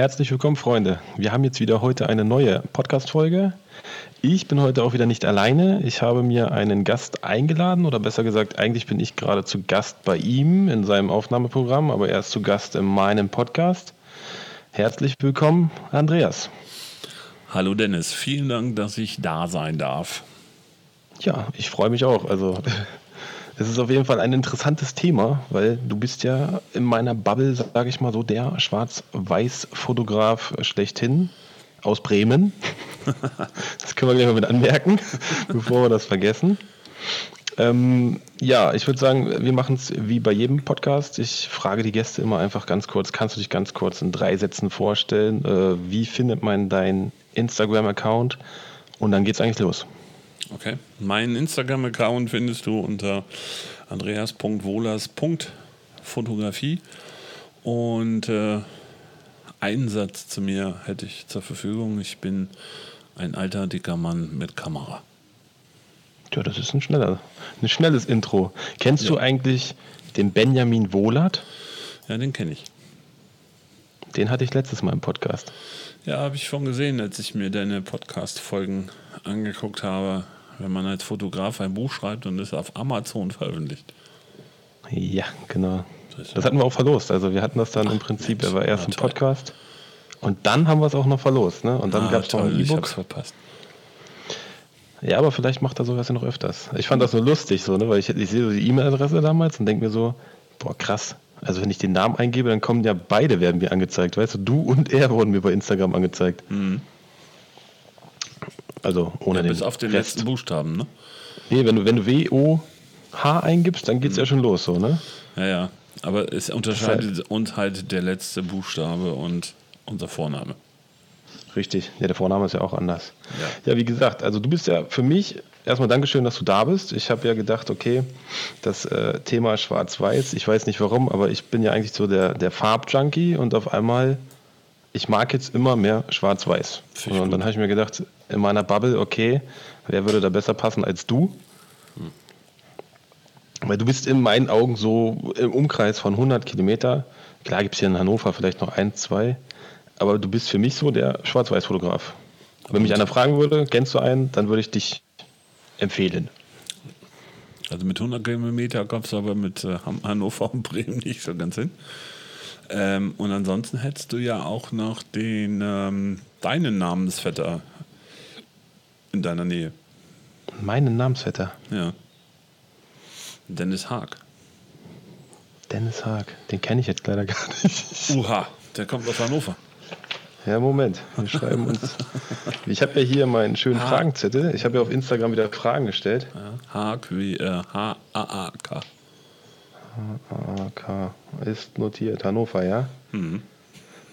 Herzlich willkommen, Freunde. Wir haben jetzt wieder heute eine neue Podcast-Folge. Ich bin heute auch wieder nicht alleine. Ich habe mir einen Gast eingeladen oder besser gesagt, eigentlich bin ich gerade zu Gast bei ihm in seinem Aufnahmeprogramm, aber er ist zu Gast in meinem Podcast. Herzlich willkommen, Andreas. Hallo Dennis, vielen Dank, dass ich da sein darf. Ja, ich freue mich auch. Also es ist auf jeden Fall ein interessantes Thema, weil du bist ja in meiner Bubble, sage ich mal so, der Schwarz-Weiß-Fotograf schlechthin aus Bremen. das können wir gleich mal mit anmerken, bevor wir das vergessen. Ähm, ja, ich würde sagen, wir machen es wie bei jedem Podcast. Ich frage die Gäste immer einfach ganz kurz, kannst du dich ganz kurz in drei Sätzen vorstellen? Äh, wie findet man deinen Instagram-Account? Und dann geht es eigentlich los. Okay. Meinen Instagram-Account findest du unter andreas.wohlers.fotografie. Und äh, einen Satz zu mir hätte ich zur Verfügung. Ich bin ein alter, dicker Mann mit Kamera. Ja, das ist ein, schneller, ein schnelles Intro. Kennst ja. du eigentlich den Benjamin Wohlert? Ja, den kenne ich. Den hatte ich letztes Mal im Podcast. Ja, habe ich schon gesehen, als ich mir deine Podcast-Folgen angeguckt habe wenn man als Fotograf ein Buch schreibt und es auf Amazon veröffentlicht. Ja, genau. Das hatten wir auch verlost. Also wir hatten das dann Ach, im Prinzip, er war erst im Podcast und dann haben wir es auch noch verlost. Ne? Und dann ah, gab es noch ein E-Book. verpasst. Ja, aber vielleicht macht er sowas ja noch öfters. Ich fand das so lustig, so, ne? weil ich, ich sehe so die E-Mail-Adresse damals und denke mir so, boah, krass. Also wenn ich den Namen eingebe, dann kommen ja beide werden mir angezeigt. Weißt du, du und er wurden mir bei Instagram angezeigt. Mhm. Also ohne ja, den Bis auf den Rest. letzten Buchstaben, ne? Nee, wenn du, wenn du W-O-H eingibst, dann geht es mhm. ja schon los, so, ne? Ja, ja. Aber es unterscheidet heißt, uns halt der letzte Buchstabe und unser Vorname. Richtig, ja, der Vorname ist ja auch anders. Ja. ja, wie gesagt, also du bist ja für mich, erstmal Dankeschön, dass du da bist. Ich habe ja gedacht, okay, das äh, Thema Schwarz-Weiß, ich weiß nicht warum, aber ich bin ja eigentlich so der, der Farb-Junkie und auf einmal ich mag jetzt immer mehr Schwarz-Weiß. Und dann habe ich mir gedacht, in meiner Bubble, okay, wer würde da besser passen als du? Hm. Weil du bist in meinen Augen so im Umkreis von 100 Kilometer. Klar gibt es hier in Hannover vielleicht noch ein, zwei. Aber du bist für mich so der Schwarz-Weiß-Fotograf. Wenn mich einer fragen würde, kennst du einen, dann würde ich dich empfehlen. Also mit 100 Kilometer kommst du aber mit äh, Hannover und Bremen nicht so ganz hin. Ähm, und ansonsten hättest du ja auch noch den ähm, deinen Namensvetter in deiner Nähe. Meinen Namensvetter? Ja. Dennis Haag. Dennis Haag, den kenne ich jetzt leider gar nicht. Uha, der kommt aus Hannover. Ja, Moment. Wir schreiben uns. Ich habe ja hier meinen schönen Haag. Fragenzettel. Ich habe ja auf Instagram wieder Fragen gestellt. Ja, Haag wie äh, H-A-A-K. AK ist notiert. Hannover, ja? Mhm.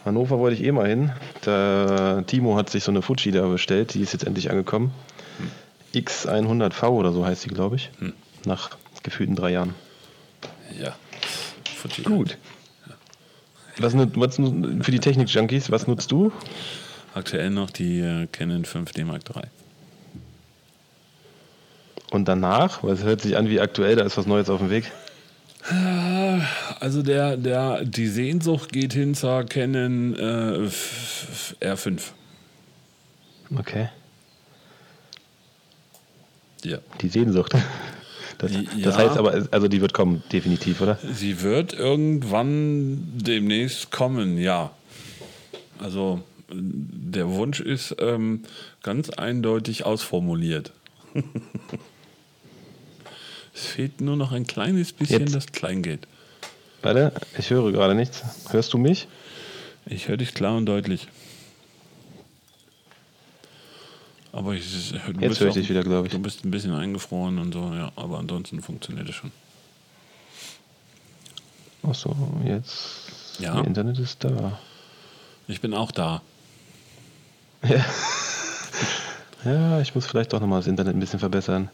Hannover wollte ich eh mal hin. Der Timo hat sich so eine Fuji da bestellt. Die ist jetzt endlich angekommen. Mhm. X100V oder so heißt sie, glaube ich. Mhm. Nach gefühlten drei Jahren. Ja. Fuji. Gut. Ja. Was, was, für die Technik-Junkies, was nutzt du? Aktuell noch die äh, Canon 5D Mark III. Und danach? Was hört sich an wie aktuell? Da ist was Neues auf dem Weg. Also der, der, die Sehnsucht geht hin zur Canon äh, R5. Okay. Ja. Die Sehnsucht. Das, das ja, heißt aber, also die wird kommen, definitiv, oder? Sie wird irgendwann demnächst kommen, ja. Also der Wunsch ist ähm, ganz eindeutig ausformuliert. Es fehlt nur noch ein kleines bisschen Jetzt. das Kleingeld. Warte, ich höre gerade nichts. Hörst du mich? Ich höre dich klar und deutlich. Aber ich, Jetzt höre ich dich wieder, glaube ich. Du bist ein bisschen eingefroren und so, ja. Aber ansonsten funktioniert es schon. Achso, jetzt. Ja. Internet ist da. Ich bin auch da. Ja. ja, ich muss vielleicht doch nochmal das Internet ein bisschen verbessern.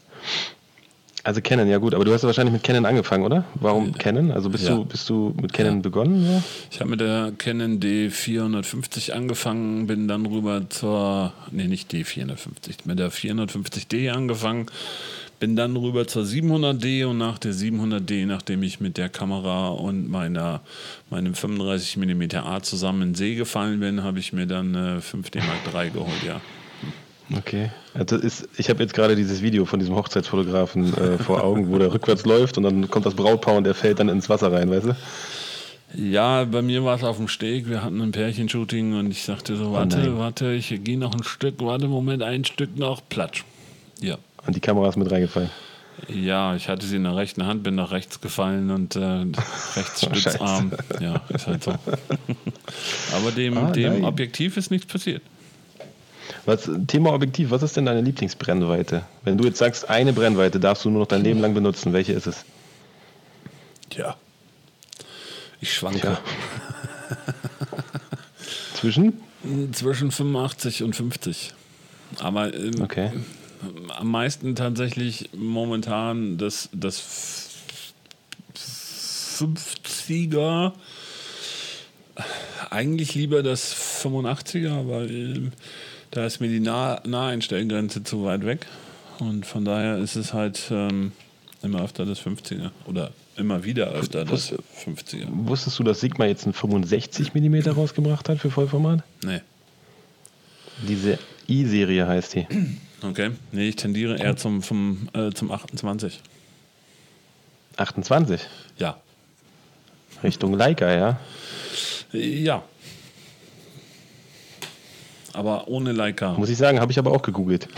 Also Canon, ja gut, aber du hast ja wahrscheinlich mit Canon angefangen, oder? Warum ja. Canon? Also bist ja. du bist du mit Canon ja. begonnen? Ja? Ich habe mit der Canon D450 angefangen, bin dann rüber zur, nee nicht D450, mit der 450D angefangen, bin dann rüber zur 700D und nach der 700D, nachdem ich mit der Kamera und meiner, meinem 35 mm A zusammen in den See gefallen bin, habe ich mir dann äh, 5D Mark III geholt, ja. Okay. Also ist, ich habe jetzt gerade dieses Video von diesem Hochzeitsfotografen äh, vor Augen, wo der rückwärts läuft und dann kommt das Brautpaar und der fällt dann ins Wasser rein, weißt du? Ja, bei mir war es auf dem Steg. Wir hatten ein Pärchenshooting und ich sagte so: Warte, oh warte, ich gehe noch ein Stück, warte, Moment, ein Stück noch, platsch. Ja. Und die Kamera ist mit reingefallen. Ja, ich hatte sie in der rechten Hand, bin nach rechts gefallen und äh, rechts Stützarm. Oh, ja, ist halt so. Aber dem, ah, dem Objektiv ist nichts passiert. Was, Thema Objektiv, was ist denn deine Lieblingsbrennweite? Wenn du jetzt sagst, eine Brennweite darfst du nur noch dein Leben lang benutzen, welche ist es? Tja, ich schwanke. Zwischen? Zwischen 85 und 50. Aber ähm, okay. am meisten tatsächlich momentan das, das 50er. Eigentlich lieber das 85er, weil da ist mir die nah Naheinstellgrenze zu weit weg. Und von daher ist es halt ähm, immer öfter das 50er oder immer wieder öfter das 50er. Wusstest du, dass Sigma jetzt ein 65 mm rausgebracht hat für Vollformat? Nee. Diese i-Serie heißt die. Okay. Nee, ich tendiere eher zum, zum, äh, zum 28. 28? Ja. Richtung Leica, ja? Ja. Aber ohne Leica. Muss ich sagen, habe ich aber auch gegoogelt.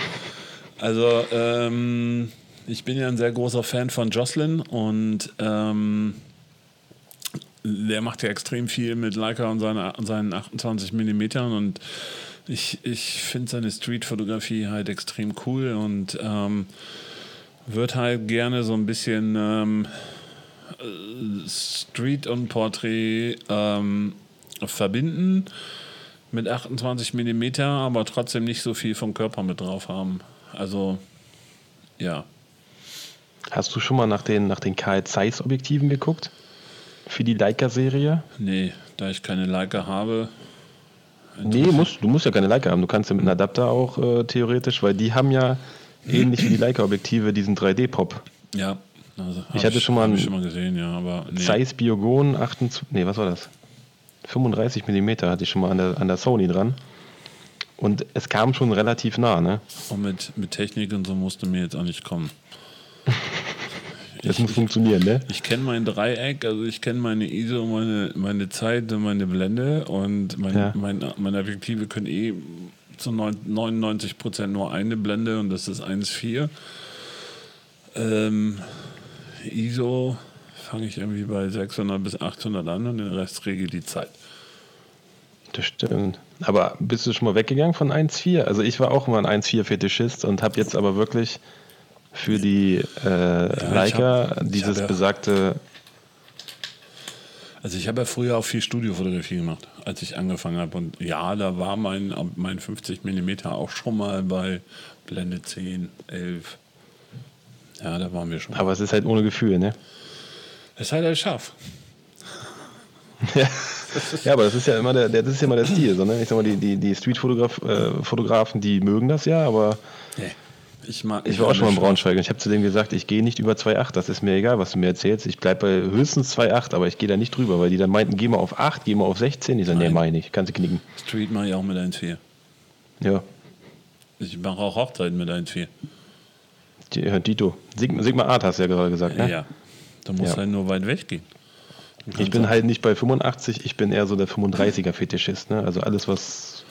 Also, ähm, ich bin ja ein sehr großer Fan von Jocelyn und ähm, der macht ja extrem viel mit Leica und, seine, seinen 28 mm und ich, ich finde seine Street-Fotografie halt extrem cool und ähm, würde halt gerne so ein bisschen ähm, Street und Porträt ähm, verbinden mit 28 mm, aber trotzdem nicht so viel vom Körper mit drauf haben. Also, ja. Hast du schon mal nach den, nach den Carl Zeiss Objektiven geguckt? Für die Leica-Serie? Nee, da ich keine Leica habe. Nee, musst, du musst ja keine Leica haben. Du kannst ja mit einem Adapter auch äh, theoretisch, weil die haben ja ähnlich wie die Leica-Objektive diesen 3D-Pop. Ja. Also ich hatte schon mal einen schon mal gesehen, ja, aber nee. Zeiss Biogon 28, nee, was war das? 35 mm hatte ich schon mal an der, an der Sony dran. Und es kam schon relativ nah, ne? Und mit, mit Technik und so musste mir jetzt auch nicht kommen. Das muss funktionieren, ne? Ich kenne mein Dreieck, also ich kenne meine ISO, meine, meine Zeit und meine Blende und mein, ja. mein, meine Objektive können eh zu 99 Prozent nur eine Blende und das ist 1,4. Ähm, ISO fange ich irgendwie bei 600 bis 800 an und den Rest regelt die Zeit. Das stimmt. Aber bist du schon mal weggegangen von 1,4? Also ich war auch immer ein 1,4-Fetischist und habe jetzt aber wirklich für die äh, ja, Leica hab, dieses ja, besagte. Also ich habe ja früher auch viel Studiofotografie gemacht, als ich angefangen habe. Und ja, da war mein, mein 50 mm auch schon mal bei Blende 10, 11. Ja, da waren wir schon. Aber es ist halt ohne Gefühl, ne? Es ist halt halt scharf. ja. ja, aber das ist ja immer der, der, das ist ja immer der Stil. So, ne? Ich sag mal, die, die, die Street-Fotografen, äh, die mögen das ja, aber. Nee. Ich, mag, ich war auch schon mal in Braunschweig und ich habe zu dem gesagt, ich gehe nicht über 2,8. Das ist mir egal, was du mir erzählst. Ich bleibe bei höchstens 2,8, aber ich gehe da nicht drüber, weil die dann meinten, geh mal auf 8, geh mal auf 16. Ich sage, nee, meine ich, kannst du knicken. Street mache ich auch mit 1,4. Ja. Ich mache auch Hochzeiten mit 1,4. Ja, Dito. Sigma, Sigma Art hast du ja gerade gesagt, ne? Ja. Da muss ja. halt nur weit weggehen. Ich bin halt nicht bei 85, ich bin eher so der 35er-Fetischist. Ne? Also alles, was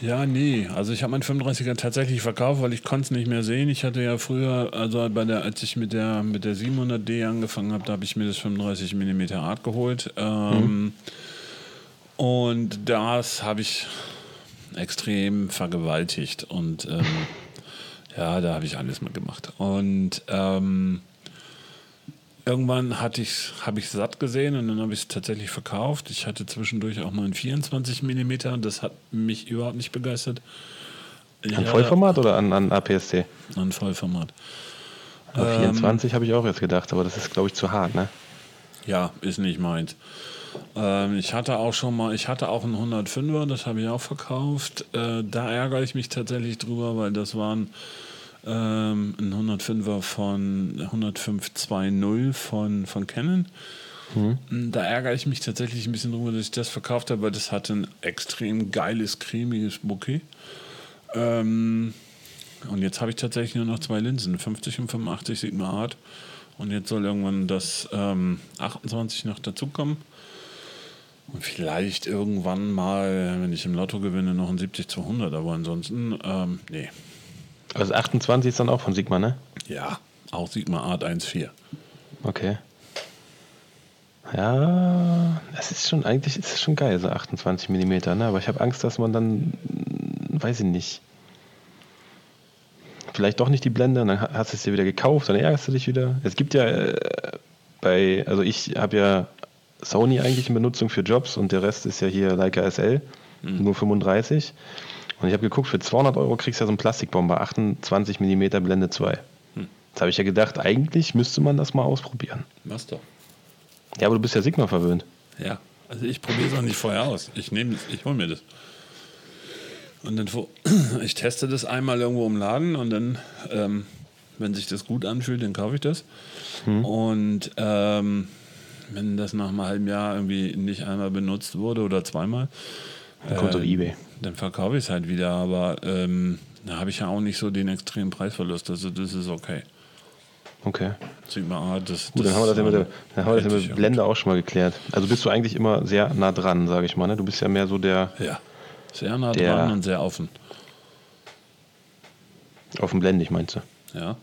ja, nee. Also ich habe meinen 35er tatsächlich verkauft, weil ich konnte es nicht mehr sehen. Ich hatte ja früher, also bei der, als ich mit der, mit der 700D angefangen habe, da habe ich mir das 35 mm Art geholt. Ähm, mhm. Und das habe ich extrem vergewaltigt. Und ähm, ja, da habe ich alles mal gemacht. Und ähm, irgendwann hatte ich, habe ich satt gesehen und dann habe ich es tatsächlich verkauft. Ich hatte zwischendurch auch mal ein 24 mm, das hat mich überhaupt nicht begeistert. An Vollformat oder an, an APS-C? An Vollformat. Aber 24 ähm, habe ich auch jetzt gedacht, aber das ist, glaube ich, zu hart, ne? Ja, ist nicht meins. Ähm, ich hatte auch schon mal, ich hatte auch einen 105er, das habe ich auch verkauft. Äh, da ärgere ich mich tatsächlich drüber, weil das waren ähm, ein 105er von 105.2.0 von, von Canon. Mhm. Da ärgere ich mich tatsächlich ein bisschen drüber, dass ich das verkauft habe, weil das hatte ein extrem geiles, cremiges Bouquet. Ähm, und jetzt habe ich tatsächlich nur noch zwei Linsen, 50 und 85 Sigma Art. Und jetzt soll irgendwann das ähm, 28 noch dazukommen. Und vielleicht irgendwann mal, wenn ich im Lotto gewinne, noch ein 70 zu 100. Aber ansonsten, ähm, nee. Also 28 ist dann auch von Sigma, ne? Ja, auch Sigma Art 1.4. Okay. Ja, es ist schon, eigentlich ist es schon geil, so 28 mm, ne? Aber ich habe Angst, dass man dann, weiß ich nicht, vielleicht doch nicht die Blende, dann hast du es dir wieder gekauft, dann ärgerst du dich wieder. Es gibt ja äh, bei, also ich habe ja Sony eigentlich in Benutzung für Jobs und der Rest ist ja hier Leica SL, mhm. nur 35. Und ich habe geguckt, für 200 Euro kriegst du ja so einen Plastikbomber, 28 mm Blende 2. Mhm. Jetzt habe ich ja gedacht, eigentlich müsste man das mal ausprobieren. Was doch. Ja, aber du bist ja Sigma verwöhnt. Ja, also ich probiere es auch nicht vorher aus. Ich nehme ich hole mir das. Und dann ich teste das einmal irgendwo im Laden und dann, ähm, wenn sich das gut anfühlt, dann kaufe ich das. Hm. Und ähm, wenn das nach einem halben Jahr irgendwie nicht einmal benutzt wurde oder zweimal, dann kommt äh, auf Ebay. Dann verkaufe ich es halt wieder, aber ähm, da habe ich ja auch nicht so den extremen Preisverlust. Also das ist okay. Okay. Sigma A, das, Gut, dann haben wir das ja mit der, dann haben wir das ja mit Blende auch schon mal geklärt. Also bist du eigentlich immer sehr nah dran, sage ich mal. Ne? Du bist ja mehr so der. Ja, sehr nah der, dran und sehr offen. Offen blendig, meinst du? Ja.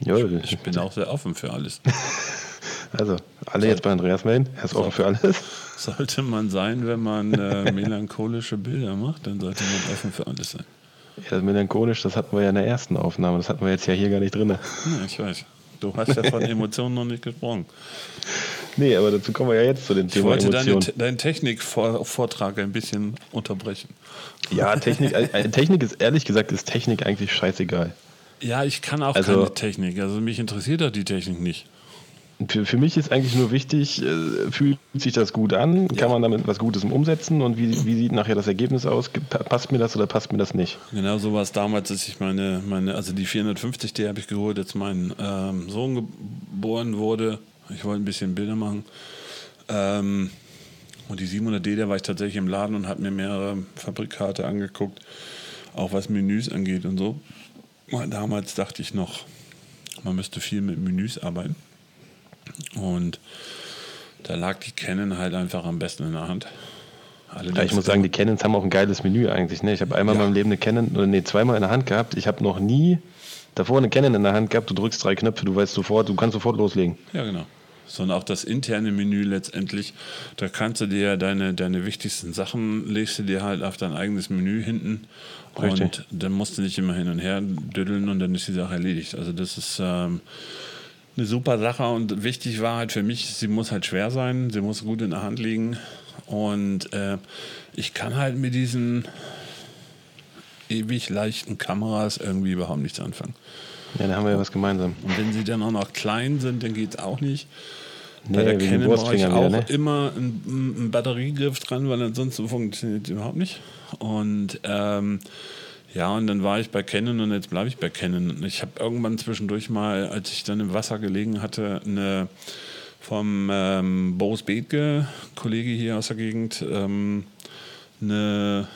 ja ich, ich bin auch sehr offen für alles. also, alle jetzt bei Andreas melden. Er ist offen für alles. Sollte man sein, wenn man äh, melancholische Bilder macht, dann sollte man offen für alles sein. Ja, das melancholisch, das hatten wir ja in der ersten Aufnahme. Das hatten wir jetzt ja hier gar nicht drin. Ja, ich weiß. Du hast ja von Emotionen noch nicht gesprochen. Nee, aber dazu kommen wir ja jetzt zu dem Thema Emotionen. Ich wollte deine, deinen Technikvortrag ein bisschen unterbrechen. Ja, Technik, äh, Technik ist ehrlich gesagt, ist Technik eigentlich scheißegal. Ja, ich kann auch also, keine Technik. Also mich interessiert doch die Technik nicht. Für, für mich ist eigentlich nur wichtig, äh, fühlt sich das gut an? Kann man damit was Gutes umsetzen? Und wie, wie sieht nachher das Ergebnis aus? Passt mir das oder passt mir das nicht? Genau so war es damals, als ich meine, meine also die 450D habe ich geholt, als mein ähm, Sohn geboren wurde. Ich wollte ein bisschen Bilder machen. Ähm, und die 700D, da war ich tatsächlich im Laden und habe mir mehrere Fabrikate angeguckt, auch was Menüs angeht und so. Damals dachte ich noch, man müsste viel mit Menüs arbeiten. Und da lag die Canon halt einfach am besten in der Hand. Ja, ich muss sagen, die Canons haben auch ein geiles Menü eigentlich. Ne? Ich habe einmal ja. in meinem Leben eine Canon, oder nee, zweimal in der Hand gehabt. Ich habe noch nie davor eine Canon in der Hand gehabt. Du drückst drei Knöpfe, du weißt sofort, du kannst sofort loslegen. Ja, genau. Sondern auch das interne Menü letztendlich, da kannst du dir deine, deine wichtigsten Sachen, legst du dir halt auf dein eigenes Menü hinten Richtig. und dann musst du nicht immer hin und her düddeln und dann ist die Sache erledigt. Also das ist ähm, eine super Sache und wichtig war halt für mich, sie muss halt schwer sein, sie muss gut in der Hand liegen und äh, ich kann halt mit diesen ewig leichten Kameras irgendwie überhaupt nichts anfangen. Ja, da haben wir ja was gemeinsam. Und wenn sie dann auch noch klein sind, dann geht es auch nicht. Nee, Bei der Canon brauche ich auch wieder, ne? immer einen, einen, Batteriegriff dran, weil ansonsten funktioniert es überhaupt nicht. Und ähm, ja, und dann war ich bei Canon und jetzt bleibe ich bei Canon. Ich habe irgendwann zwischendurch mal, als ich dann im Wasser gelegen hatte, eine vom ähm, Boris Bethke, Kollege hier aus der Gegend, ähm, eine.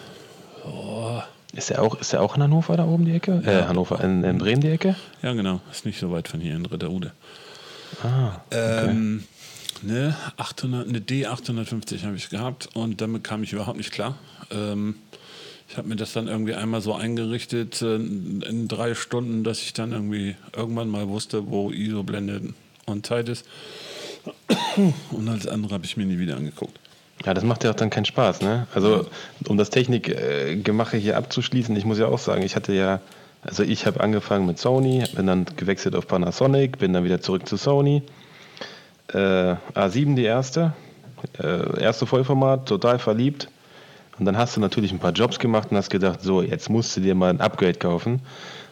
Oh, ist er auch, ist er auch in Hannover da oben die Ecke? Äh, ja. Äh, Hannover, in, in, Bremen die Ecke? Ja, genau. Ist nicht so weit von hier in Ritterude. Ah. Okay. Ähm, eine, 800, eine D850 habe ich gehabt und damit kam ich überhaupt nicht klar. Ähm, ich habe mir das dann irgendwie einmal so eingerichtet äh, in drei Stunden, dass ich dann irgendwie irgendwann mal wusste, wo ISO-Blende und Zeit ist. Und alles andere habe ich mir nie wieder angeguckt. Ja, das macht ja auch dann keinen Spaß, ne? Also, um das Technikgemache hier abzuschließen, ich muss ja auch sagen, ich hatte ja, also ich habe angefangen mit Sony, bin dann gewechselt auf Panasonic, bin dann wieder zurück zu Sony. Äh, A7 die erste, äh, erste Vollformat, total verliebt und dann hast du natürlich ein paar Jobs gemacht und hast gedacht, so, jetzt musst du dir mal ein Upgrade kaufen.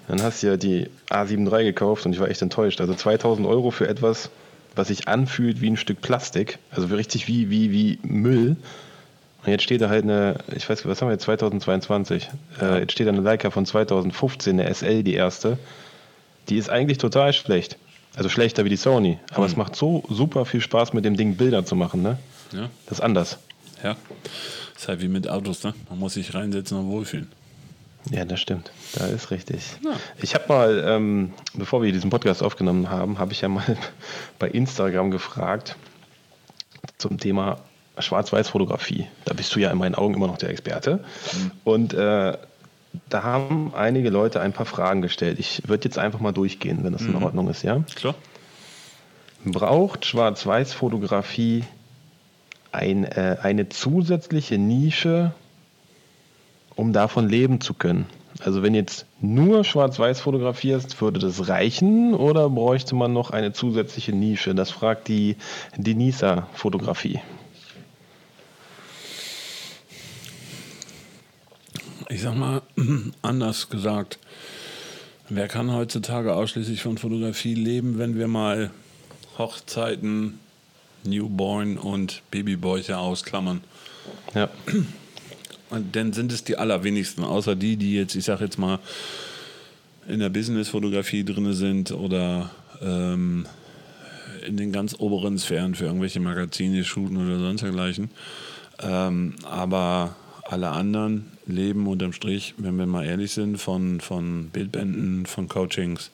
Dann hast du ja die A7 III gekauft und ich war echt enttäuscht. Also 2000 Euro für etwas, was sich anfühlt wie ein Stück Plastik, also richtig wie, wie, wie Müll. Und Und jetzt steht da halt eine, ich weiß, was haben wir jetzt, 2022. Äh, jetzt steht da eine Leica von 2015, eine SL, die erste. Die ist eigentlich total schlecht. Also schlechter wie die Sony. Aber mhm. es macht so super viel Spaß, mit dem Ding Bilder zu machen, ne? Ja. Das ist anders. Ja. Das ist halt wie mit Autos, ne? Man muss sich reinsetzen und wohlfühlen. Ja, das stimmt. Da ist richtig. Ja. Ich habe mal, ähm, bevor wir diesen Podcast aufgenommen haben, habe ich ja mal bei Instagram gefragt zum Thema Schwarz-Weiß-Fotografie. Da bist du ja in meinen Augen immer noch der Experte. Mhm. Und äh, da haben einige Leute ein paar Fragen gestellt. Ich würde jetzt einfach mal durchgehen, wenn das mhm. in Ordnung ist, ja? Klar. Braucht Schwarz-Weiß-Fotografie ein, äh, eine zusätzliche Nische, um davon leben zu können? Also wenn jetzt nur Schwarz-Weiß fotografierst, würde das reichen oder bräuchte man noch eine zusätzliche Nische? Das fragt die Denisa Fotografie. ich sag mal, anders gesagt, wer kann heutzutage ausschließlich von Fotografie leben, wenn wir mal Hochzeiten, Newborn und Babybäuche ausklammern? Ja. Und dann sind es die allerwenigsten, außer die, die jetzt, ich sag jetzt mal, in der Business-Fotografie drin sind oder ähm, in den ganz oberen Sphären für irgendwelche Magazine shooten oder sonst dergleichen. Ähm, aber alle anderen leben unterm Strich, wenn wir mal ehrlich sind, von, von Bildbänden, von Coachings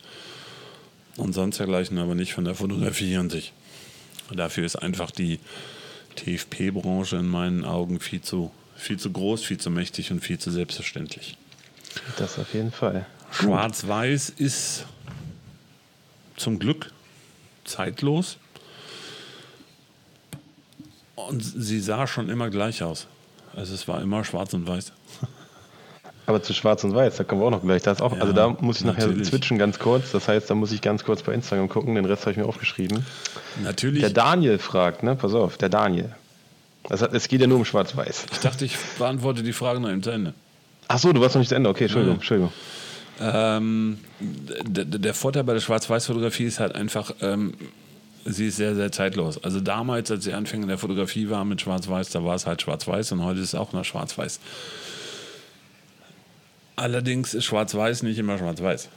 und sonst dergleichen, aber nicht von der Fotografie an sich. Dafür ist einfach die TFP-Branche in meinen Augen viel zu, viel zu groß, viel zu mächtig und viel zu selbstverständlich. Das auf jeden Fall. Schwarz-Weiß ist zum Glück zeitlos. Und sie sah schon immer gleich aus. Also es war immer schwarz und weiß. Aber zu schwarz und weiß, da kommen wir auch noch gleich. Da ist auch, ja, also da muss ich nachher natürlich. switchen ganz kurz. Das heißt, da muss ich ganz kurz bei Instagram gucken. Den Rest habe ich mir aufgeschrieben. Natürlich. Der Daniel fragt, ne? Pass auf, der Daniel. Das hat, es geht ja nur um schwarz-weiß. Ich dachte, ich beantworte die Frage noch zu Ende. Ach so, du warst noch nicht zu Ende. Okay, Entschuldigung. Ja. Entschuldigung. Ähm, der, Vorteil bei der Schwarz-Weiß-Fotografie ist halt einfach, ähm, sie ist sehr, sehr zeitlos. Also damals, als sie Anfänger der Fotografie war mit Schwarz-Weiß, da war es halt Schwarz-Weiß und heute ist es auch noch Schwarz-Weiß. Allerdings ist Schwarz-Weiß nicht immer Schwarz-Weiß.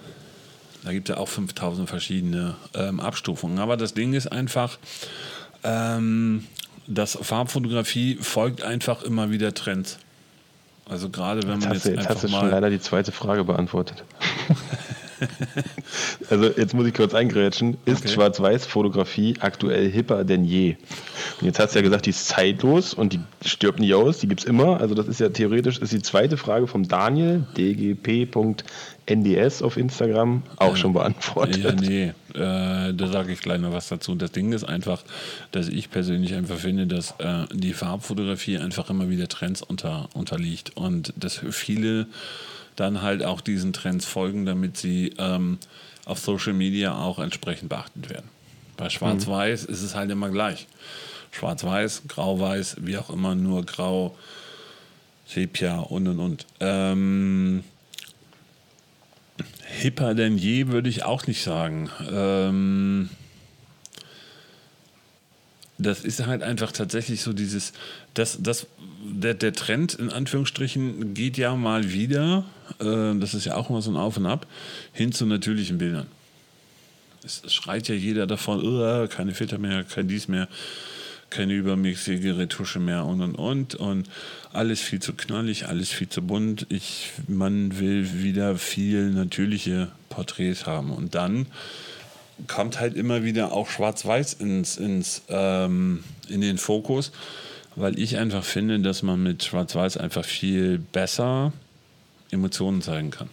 Da gibt es ja auch 5000 verschiedene ähm, Abstufungen. Aber das Ding ist einfach, ähm, dass Farbfotografie folgt einfach immer wieder Trends. Also gerade wenn man jetzt, jetzt, jetzt hast du schon leider die zweite Frage beantwortet. also jetzt muss ich kurz eingrätschen. Ist okay. Schwarz-Weiß-Fotografie aktuell hipper denn je? Und jetzt hast du ja gesagt, die ist zeitlos und die stirbt nie aus, die gibt es immer. Also das ist ja theoretisch, ist die zweite Frage vom Daniel, dgp.nds auf Instagram, auch ja. schon beantwortet. Ja, nee, äh, da sage ich gleich noch was dazu. Das Ding ist einfach, dass ich persönlich einfach finde, dass äh, die Farbfotografie einfach immer wieder Trends unter, unterliegt und dass viele dann halt auch diesen Trends folgen, damit sie ähm, auf Social Media auch entsprechend beachtet werden. Bei Schwarz-Weiß mhm. ist es halt immer gleich. Schwarz-Weiß, Grau-Weiß, wie auch immer, nur Grau, Sepia und und und. Ähm, hipper denn je, würde ich auch nicht sagen. Ähm, das ist halt einfach tatsächlich so dieses, das, das, der, der Trend in Anführungsstrichen geht ja mal wieder, das ist ja auch immer so ein Auf und Ab, hin zu natürlichen Bildern. Es, schreit ja jeder davon, keine Filter mehr, kein dies mehr, keine übermäßige Retusche mehr und und und und alles viel zu knallig, alles viel zu bunt. Ich, man will wieder viel natürliche Porträts haben und dann kommt halt immer wieder auch Schwarz-Weiß ins, ins, ähm, in den Fokus, weil ich einfach finde, dass man mit Schwarz-Weiß einfach viel besser Emotionen zeigen kann.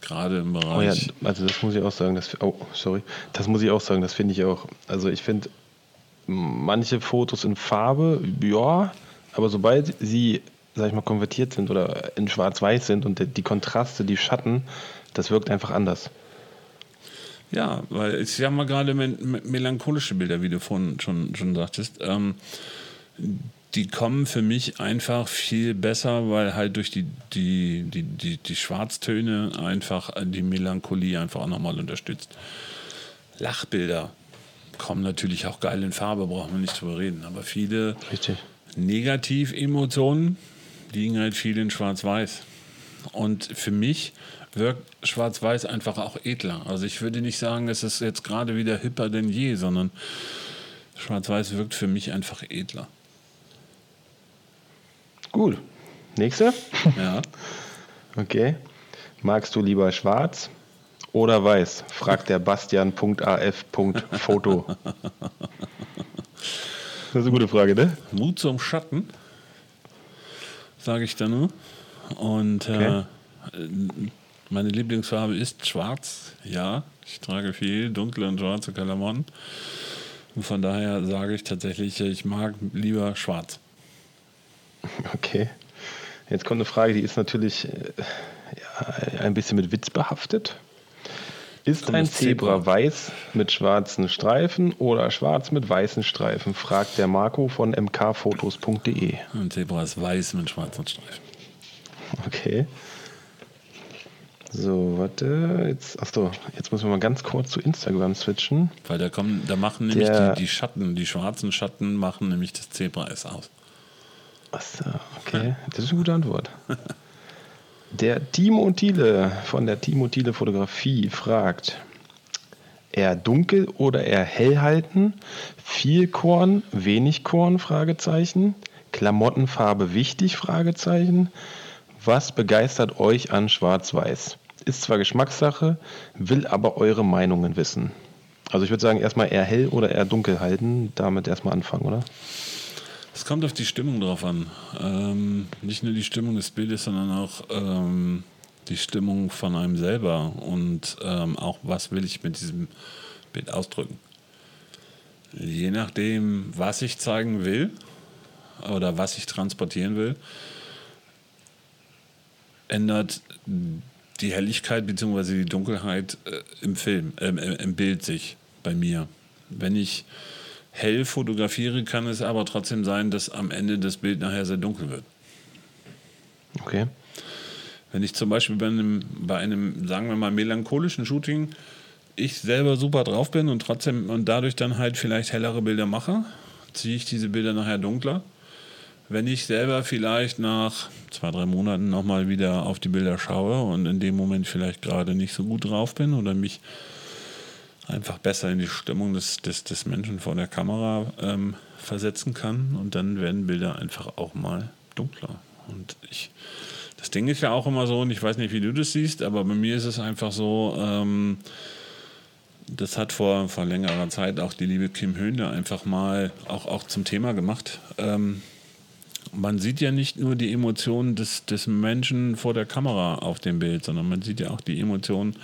Gerade im Bereich. Oh ja, also das muss ich auch sagen, das, oh, sorry, das muss ich auch sagen, das finde ich auch. Also ich finde manche Fotos in Farbe, ja, aber sobald sie, sag ich mal, konvertiert sind oder in Schwarz-Weiß sind und die Kontraste, die Schatten, das wirkt einfach anders. Ja, weil ich sag mal gerade melancholische Bilder, wie du vorhin schon, schon sagtest, ähm, die kommen für mich einfach viel besser, weil halt durch die, die, die, die, die Schwarztöne einfach die Melancholie einfach auch nochmal unterstützt. Lachbilder kommen natürlich auch geil in Farbe, braucht man nicht drüber reden. Aber viele. Negativemotionen liegen halt viel in Schwarz-Weiß. Und für mich wirkt Schwarz-Weiß einfach auch edler. Also ich würde nicht sagen, es ist jetzt gerade wieder hipper denn je, sondern Schwarz-Weiß wirkt für mich einfach edler. Gut. Nächste? Ja. okay. Magst du lieber schwarz oder weiß? fragt der Bastian.af.foto. Das ist eine gute Frage, ne? Mut zum Schatten, sage ich da nur. Und okay. äh, meine Lieblingsfarbe ist schwarz. Ja, ich trage viel dunkle und schwarze Klamotten. Und von daher sage ich tatsächlich, ich mag lieber schwarz. Okay. Jetzt kommt eine Frage, die ist natürlich äh, ja, ein bisschen mit Witz behaftet. Ist ein Zebra, Zebra weiß mit schwarzen Streifen oder schwarz mit weißen Streifen? fragt der Marco von mkfotos.de. Ein Zebra ist weiß mit schwarzen Streifen. Okay. So, warte. Jetzt, achso, jetzt müssen wir mal ganz kurz zu Instagram switchen. Weil da kommen, da machen nämlich die, die, Schatten, die schwarzen Schatten machen nämlich das Zebra-S aus. Achso, okay. Das ist eine gute Antwort. Der Timo Thiele von der Timo Thiele Fotografie fragt: Eher dunkel oder eher hell halten? Viel Korn, wenig Korn? Fragezeichen. Klamottenfarbe wichtig? Fragezeichen. Was begeistert euch an Schwarz-Weiß? Ist zwar Geschmackssache, will aber eure Meinungen wissen. Also ich würde sagen, erstmal eher hell oder eher dunkel halten, damit erstmal anfangen, oder? Es kommt auf die Stimmung drauf an. Ähm, nicht nur die Stimmung des Bildes, sondern auch ähm, die Stimmung von einem selber und ähm, auch, was will ich mit diesem Bild ausdrücken. Je nachdem, was ich zeigen will oder was ich transportieren will, ändert die Helligkeit bzw. die Dunkelheit äh, im Film, äh, im Bild sich bei mir. Wenn ich hell fotografiere, kann es aber trotzdem sein, dass am Ende das Bild nachher sehr dunkel wird. Okay. Wenn ich zum Beispiel bei einem, bei einem, sagen wir mal, melancholischen Shooting ich selber super drauf bin und trotzdem und dadurch dann halt vielleicht hellere Bilder mache, ziehe ich diese Bilder nachher dunkler wenn ich selber vielleicht nach zwei, drei Monaten nochmal wieder auf die Bilder schaue und in dem Moment vielleicht gerade nicht so gut drauf bin oder mich einfach besser in die Stimmung des, des, des Menschen vor der Kamera ähm, versetzen kann und dann werden Bilder einfach auch mal dunkler. Und ich, das Ding ist ja auch immer so, und ich weiß nicht, wie du das siehst, aber bei mir ist es einfach so, ähm, das hat vor, vor längerer Zeit auch die liebe Kim Höhne einfach mal auch, auch zum Thema gemacht. Ähm, man sieht ja nicht nur die Emotionen des, des Menschen vor der Kamera auf dem Bild, sondern man sieht ja auch die Emotionen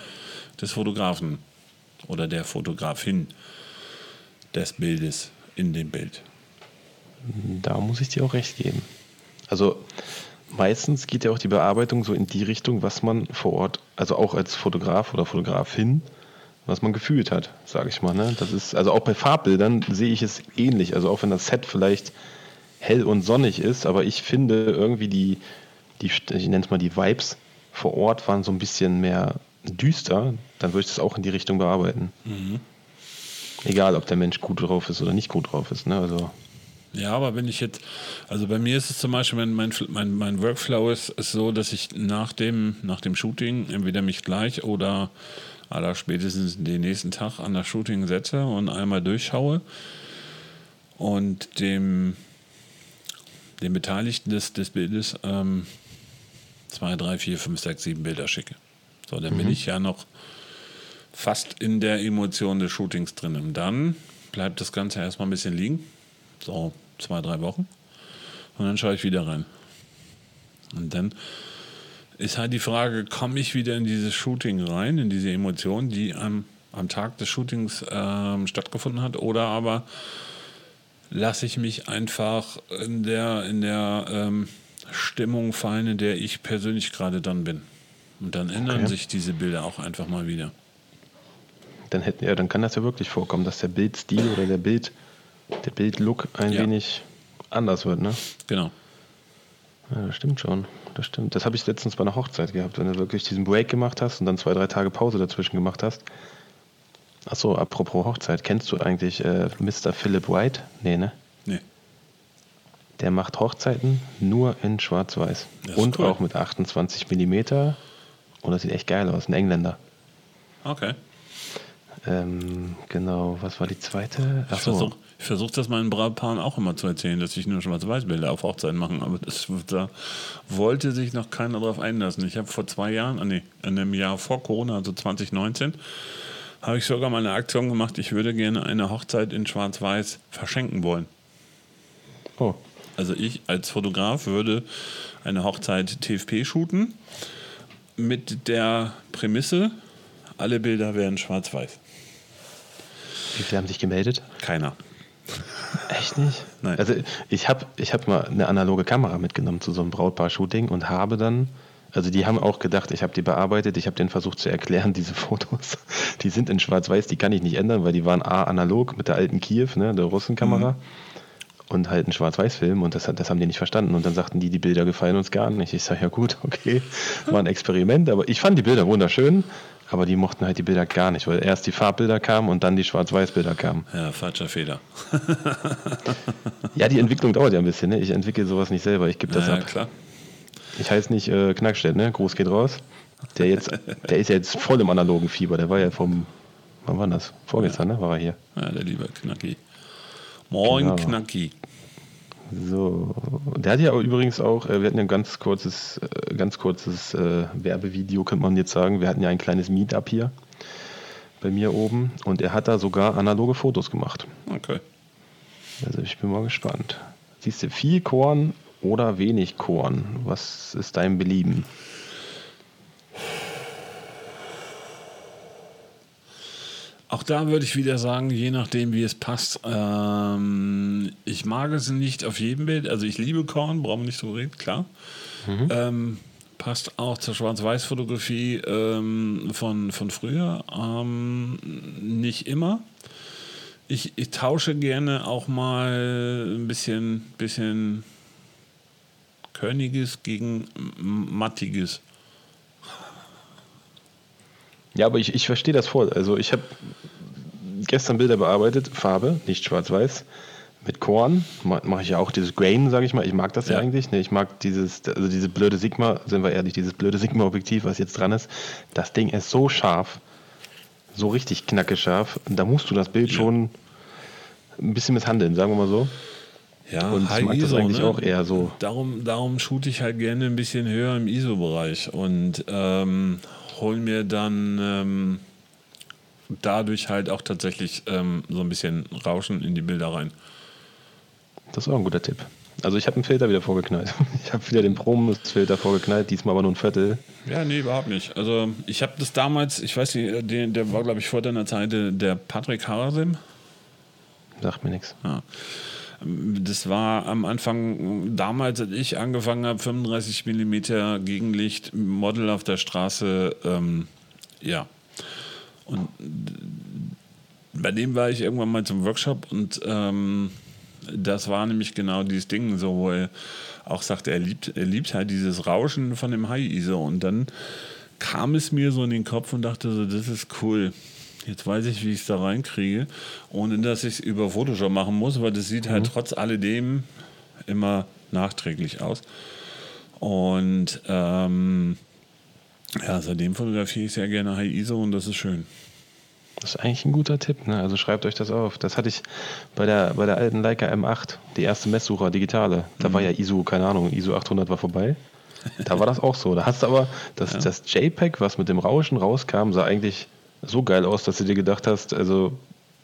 des Fotografen oder der Fotografin des Bildes in dem Bild. Da muss ich dir auch recht geben. Also meistens geht ja auch die Bearbeitung so in die Richtung, was man vor Ort, also auch als Fotograf oder Fotografin, was man gefühlt hat, sage ich mal. Ne? Das ist, also auch bei Farbbildern sehe ich es ähnlich. Also auch wenn das Set vielleicht hell und sonnig ist, aber ich finde irgendwie die, die ich nenne es mal die Vibes vor Ort waren so ein bisschen mehr düster, dann würde ich das auch in die Richtung bearbeiten. Mhm. Egal, ob der Mensch gut drauf ist oder nicht gut drauf ist. Ne? Also ja, aber wenn ich jetzt, also bei mir ist es zum Beispiel, mein, mein, mein, mein Workflow ist, ist so, dass ich nach dem, nach dem Shooting entweder mich gleich oder aller spätestens den nächsten Tag an das Shooting setze und einmal durchschaue und dem den Beteiligten des, des Bildes ähm, zwei, drei, vier, fünf, sechs, sieben Bilder schicke. So, dann mhm. bin ich ja noch fast in der Emotion des Shootings drin. Und dann bleibt das Ganze erstmal ein bisschen liegen. So zwei, drei Wochen. Und dann schaue ich wieder rein. Und dann ist halt die Frage, komme ich wieder in dieses Shooting rein, in diese Emotion, die am, am Tag des Shootings ähm, stattgefunden hat, oder aber lasse ich mich einfach in der, in der ähm, Stimmung fallen, in der ich persönlich gerade dann bin. Und dann ändern okay. sich diese Bilder auch einfach mal wieder. Dann hätten ja, dann kann das ja wirklich vorkommen, dass der Bildstil oder der Bild, der Bildlook ein ja. wenig anders wird, ne? Genau. Ja, das stimmt schon. Das stimmt. Das habe ich letztens bei einer Hochzeit gehabt, wenn du wirklich diesen Break gemacht hast und dann zwei, drei Tage Pause dazwischen gemacht hast Achso, apropos Hochzeit, kennst du eigentlich äh, Mr. Philip White? Nee, ne? Nee. der macht Hochzeiten nur in Schwarz-Weiß. Und cool. auch mit 28 mm. Und das sieht echt geil aus. Ein Engländer. Okay. Ähm, genau, was war die zweite? Achso. Ich versuche versuch das meinen Brautpaaren auch immer zu erzählen, dass ich nur Schwarz-Weiß-Bilder auf Hochzeiten mache, aber das, da wollte sich noch keiner drauf einlassen. Ich habe vor zwei Jahren, ah, nee, in einem Jahr vor Corona, also 2019, habe ich sogar mal eine Aktion gemacht, ich würde gerne eine Hochzeit in Schwarz-Weiß verschenken wollen. Oh. Also ich als Fotograf würde eine Hochzeit TFP shooten mit der Prämisse, alle Bilder wären schwarz-weiß. Wie viele haben sich gemeldet? Keiner. Echt nicht? Nein. Also ich habe ich hab mal eine analoge Kamera mitgenommen zu so einem Brautpaar-Shooting und habe dann, also die haben auch gedacht, ich habe die bearbeitet, ich habe denen versucht zu erklären, diese Fotos, die sind in schwarz-weiß, die kann ich nicht ändern, weil die waren A, analog mit der alten Kiew, ne, der Russenkamera. Mhm und halt einen Schwarz-Weiß-Film und das, das haben die nicht verstanden. Und dann sagten die, die Bilder gefallen uns gar nicht. Ich sage, ja gut, okay, war ein Experiment, aber ich fand die Bilder wunderschön, aber die mochten halt die Bilder gar nicht, weil erst die Farbbilder kamen und dann die Schwarz-Weiß-Bilder kamen. Ja, falscher Fehler. ja, die Entwicklung dauert ja ein bisschen. Ne? Ich entwickle sowas nicht selber, ich gebe das ja, ab. Klar. Ich heiße nicht äh, Knackstedt, ne? Gruß geht raus. Der, jetzt, der ist ja jetzt voll im analogen Fieber. Der war ja vom, wann war das? Vorgestern, ja. ne? War er hier. Ja, der liebe Knacki. Moin, genau. Knacki. So, der hat ja übrigens auch, äh, wir hatten ja ein ganz kurzes, äh, ganz kurzes äh, Werbevideo, könnte man jetzt sagen. Wir hatten ja ein kleines Meetup hier bei mir oben und er hat da sogar analoge Fotos gemacht. Okay. Also ich bin mal gespannt. Siehst du viel Korn oder wenig Korn? Was ist dein Belieben? Auch da würde ich wieder sagen, je nachdem, wie es passt. Ähm, ich mag es nicht auf jedem Bild. Also ich liebe Korn, brauchen wir nicht drüber reden, klar. Mhm. Ähm, passt auch zur Schwarz-Weiß-Fotografie ähm, von, von früher. Ähm, nicht immer. Ich, ich, tausche gerne auch mal ein bisschen, bisschen Körniges gegen Mattiges. Ja, aber ich, ich verstehe das voll. Also ich habe gestern Bilder bearbeitet, Farbe, nicht schwarz-weiß, mit Korn. Mache ich ja auch dieses Grain, sage ich mal. Ich mag das ja, ja eigentlich. Ne? Ich mag dieses, also diese blöde Sigma, sind wir ehrlich, dieses blöde Sigma-Objektiv, was jetzt dran ist. Das Ding ist so scharf, so richtig knackescharf. Da musst du das Bild ja. schon ein bisschen misshandeln, sagen wir mal so. Ja, und High ich mag ISO, das eigentlich ne? auch eher so. Darum, darum shoote ich halt gerne ein bisschen höher im ISO-Bereich und ähm, hole mir dann ähm, dadurch halt auch tatsächlich ähm, so ein bisschen Rauschen in die Bilder rein. Das ist auch ein guter Tipp. Also ich habe einen Filter wieder vorgeknallt. Ich habe wieder den Promus-Filter vorgeknallt, diesmal aber nur ein Viertel. Ja, nee, überhaupt nicht. Also ich habe das damals, ich weiß nicht, der, der war glaube ich vor deiner Zeit der Patrick Harasim. Sagt mir nichts. Ja. Das war am Anfang, damals, als ich angefangen habe, 35 mm Gegenlicht, Model auf der Straße, ähm, ja. Und bei dem war ich irgendwann mal zum Workshop und ähm, das war nämlich genau dieses Ding, so wo er auch sagte, er liebt, er liebt halt dieses Rauschen von dem High ISO. Und dann kam es mir so in den Kopf und dachte so, das ist cool. Jetzt weiß ich, wie ich es da reinkriege, ohne dass ich es über Photoshop machen muss, weil das sieht halt mhm. halt trotz alledem immer nachträglich aus. Und ähm, ja, seitdem fotografiere ich sehr gerne High ISO und das ist schön. Das ist eigentlich ein guter Tipp, ne? Also schreibt euch das auf. Das hatte ich bei der, bei der alten Leica M8, die erste Messsucher, digitale. Da mhm. war ja ISO, keine Ahnung, ISO 800 war vorbei. Da war das auch so. Da hast du aber das, ja. das JPEG, was mit dem Rauschen rauskam, sah eigentlich so geil aus, dass du dir gedacht hast, also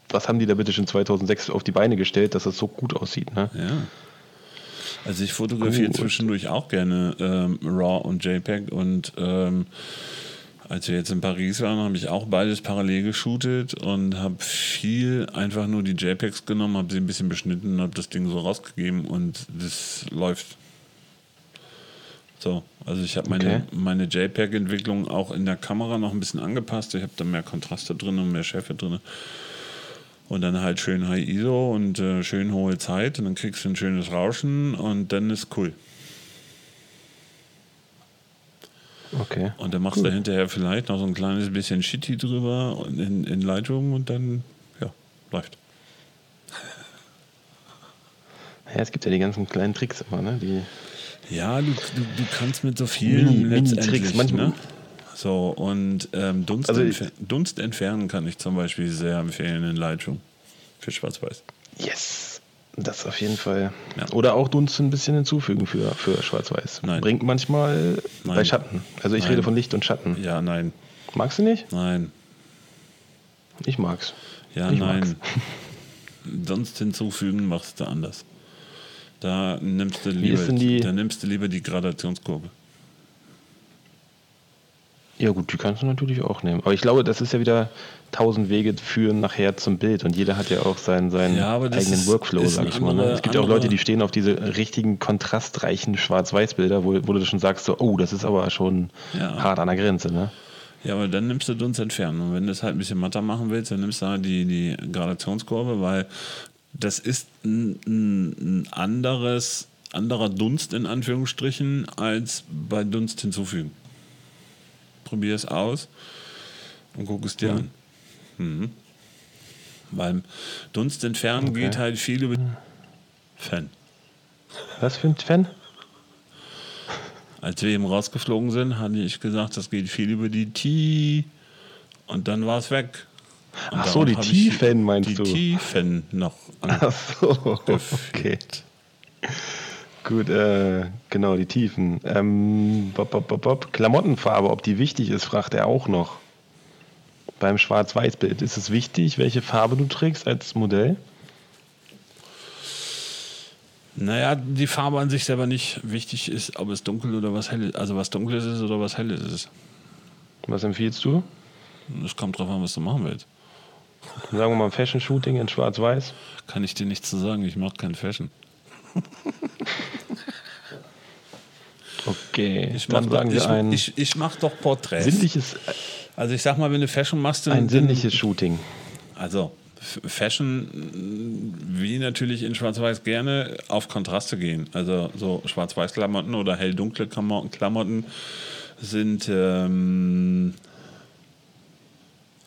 was haben die da bitte schon 2006 auf die Beine gestellt, dass das so gut aussieht, ne? Ja. Also ich fotografiere zwischendurch auch gerne ähm, RAW und JPEG und ähm, als wir jetzt in Paris waren, habe ich auch beides parallel geshootet und habe viel einfach nur die JPEGs genommen, habe sie ein bisschen beschnitten, habe das Ding so rausgegeben und das läuft. So, also ich habe meine, okay. meine JPEG-Entwicklung auch in der Kamera noch ein bisschen angepasst. Ich habe da mehr Kontraste drin und mehr Schärfe drin. Und dann halt schön High ISO und äh, schön hohe Zeit und dann kriegst du ein schönes Rauschen und dann ist cool. Okay. Und dann machst cool. du hinterher vielleicht noch so ein kleines bisschen Shitty drüber in, in Lightroom und dann, ja, läuft. Ja, es gibt ja die ganzen kleinen Tricks immer, ne? Die ja, du, du, du kannst mit so vielen Mini, Tricks manchmal. Ne? So, und ähm, Dunst, also entfer Dunst entfernen kann ich zum Beispiel sehr empfehlen in Lightroom für Schwarz-Weiß. Yes, das auf jeden Fall. Ja. Oder auch Dunst ein bisschen hinzufügen für, für Schwarz-Weiß. Bringt manchmal nein. bei Schatten. Also ich nein. rede von Licht und Schatten. Ja, nein. Magst du nicht? Nein. Ich mag's. Ja, ich nein. Mag's. Dunst hinzufügen machst du anders. Da nimmst du lieber, die, da nimmst du lieber die Gradationskurve. Ja gut, die kannst du natürlich auch nehmen. Aber ich glaube, das ist ja wieder tausend Wege führen nachher zum Bild und jeder hat ja auch seinen, seinen ja, eigenen ist, Workflow, ist sag ich andere, mal. Ne? Es gibt ja auch Leute, die stehen auf diese richtigen kontrastreichen Schwarz-Weiß-Bilder, wo, wo du schon sagst, so, oh, das ist aber schon ja. hart an der Grenze. Ne? Ja, aber dann nimmst du Dunst entfernen. Und wenn du es halt ein bisschen matter machen willst, dann nimmst du halt die, die Gradationskurve, weil das ist ein, ein anderes, anderer Dunst in Anführungsstrichen als bei Dunst hinzufügen. Probier es aus und guck es dir mhm. an. Mhm. Beim Dunst entfernen okay. geht halt viel über Fan. Was für ein Fan? Als wir eben rausgeflogen sind, hatte ich gesagt, das geht viel über die T und dann war es weg. Und Ach so, die Tiefen meinst die du? Die Tiefen noch. Ach so, okay. Gut, äh, genau, die Tiefen. Ähm, Bob, Bob, Bob, Bob. Klamottenfarbe, ob die wichtig ist, fragt er auch noch. Beim Schwarz-Weiß-Bild. Ist es wichtig, welche Farbe du trägst als Modell? Naja, die Farbe an sich selber nicht. Wichtig ist, ob es dunkel oder was helles, also was dunkles ist oder was helles ist. Was empfiehlst du? Es kommt drauf an, was du machen willst. Sagen wir mal Fashion-Shooting in Schwarz-Weiß. Kann ich dir nichts zu sagen, ich mache kein Fashion. okay, ich dann sagen wir ein. Ich, ich mache doch Porträts. Sinnliches. Also ich sag mal, wenn du Fashion machst, dann. Ein sinnliches Shooting. Also Fashion, wie natürlich in Schwarz-Weiß gerne auf Kontraste gehen. Also so Schwarz-Weiß-Klamotten oder hell-dunkle Klamotten sind ähm,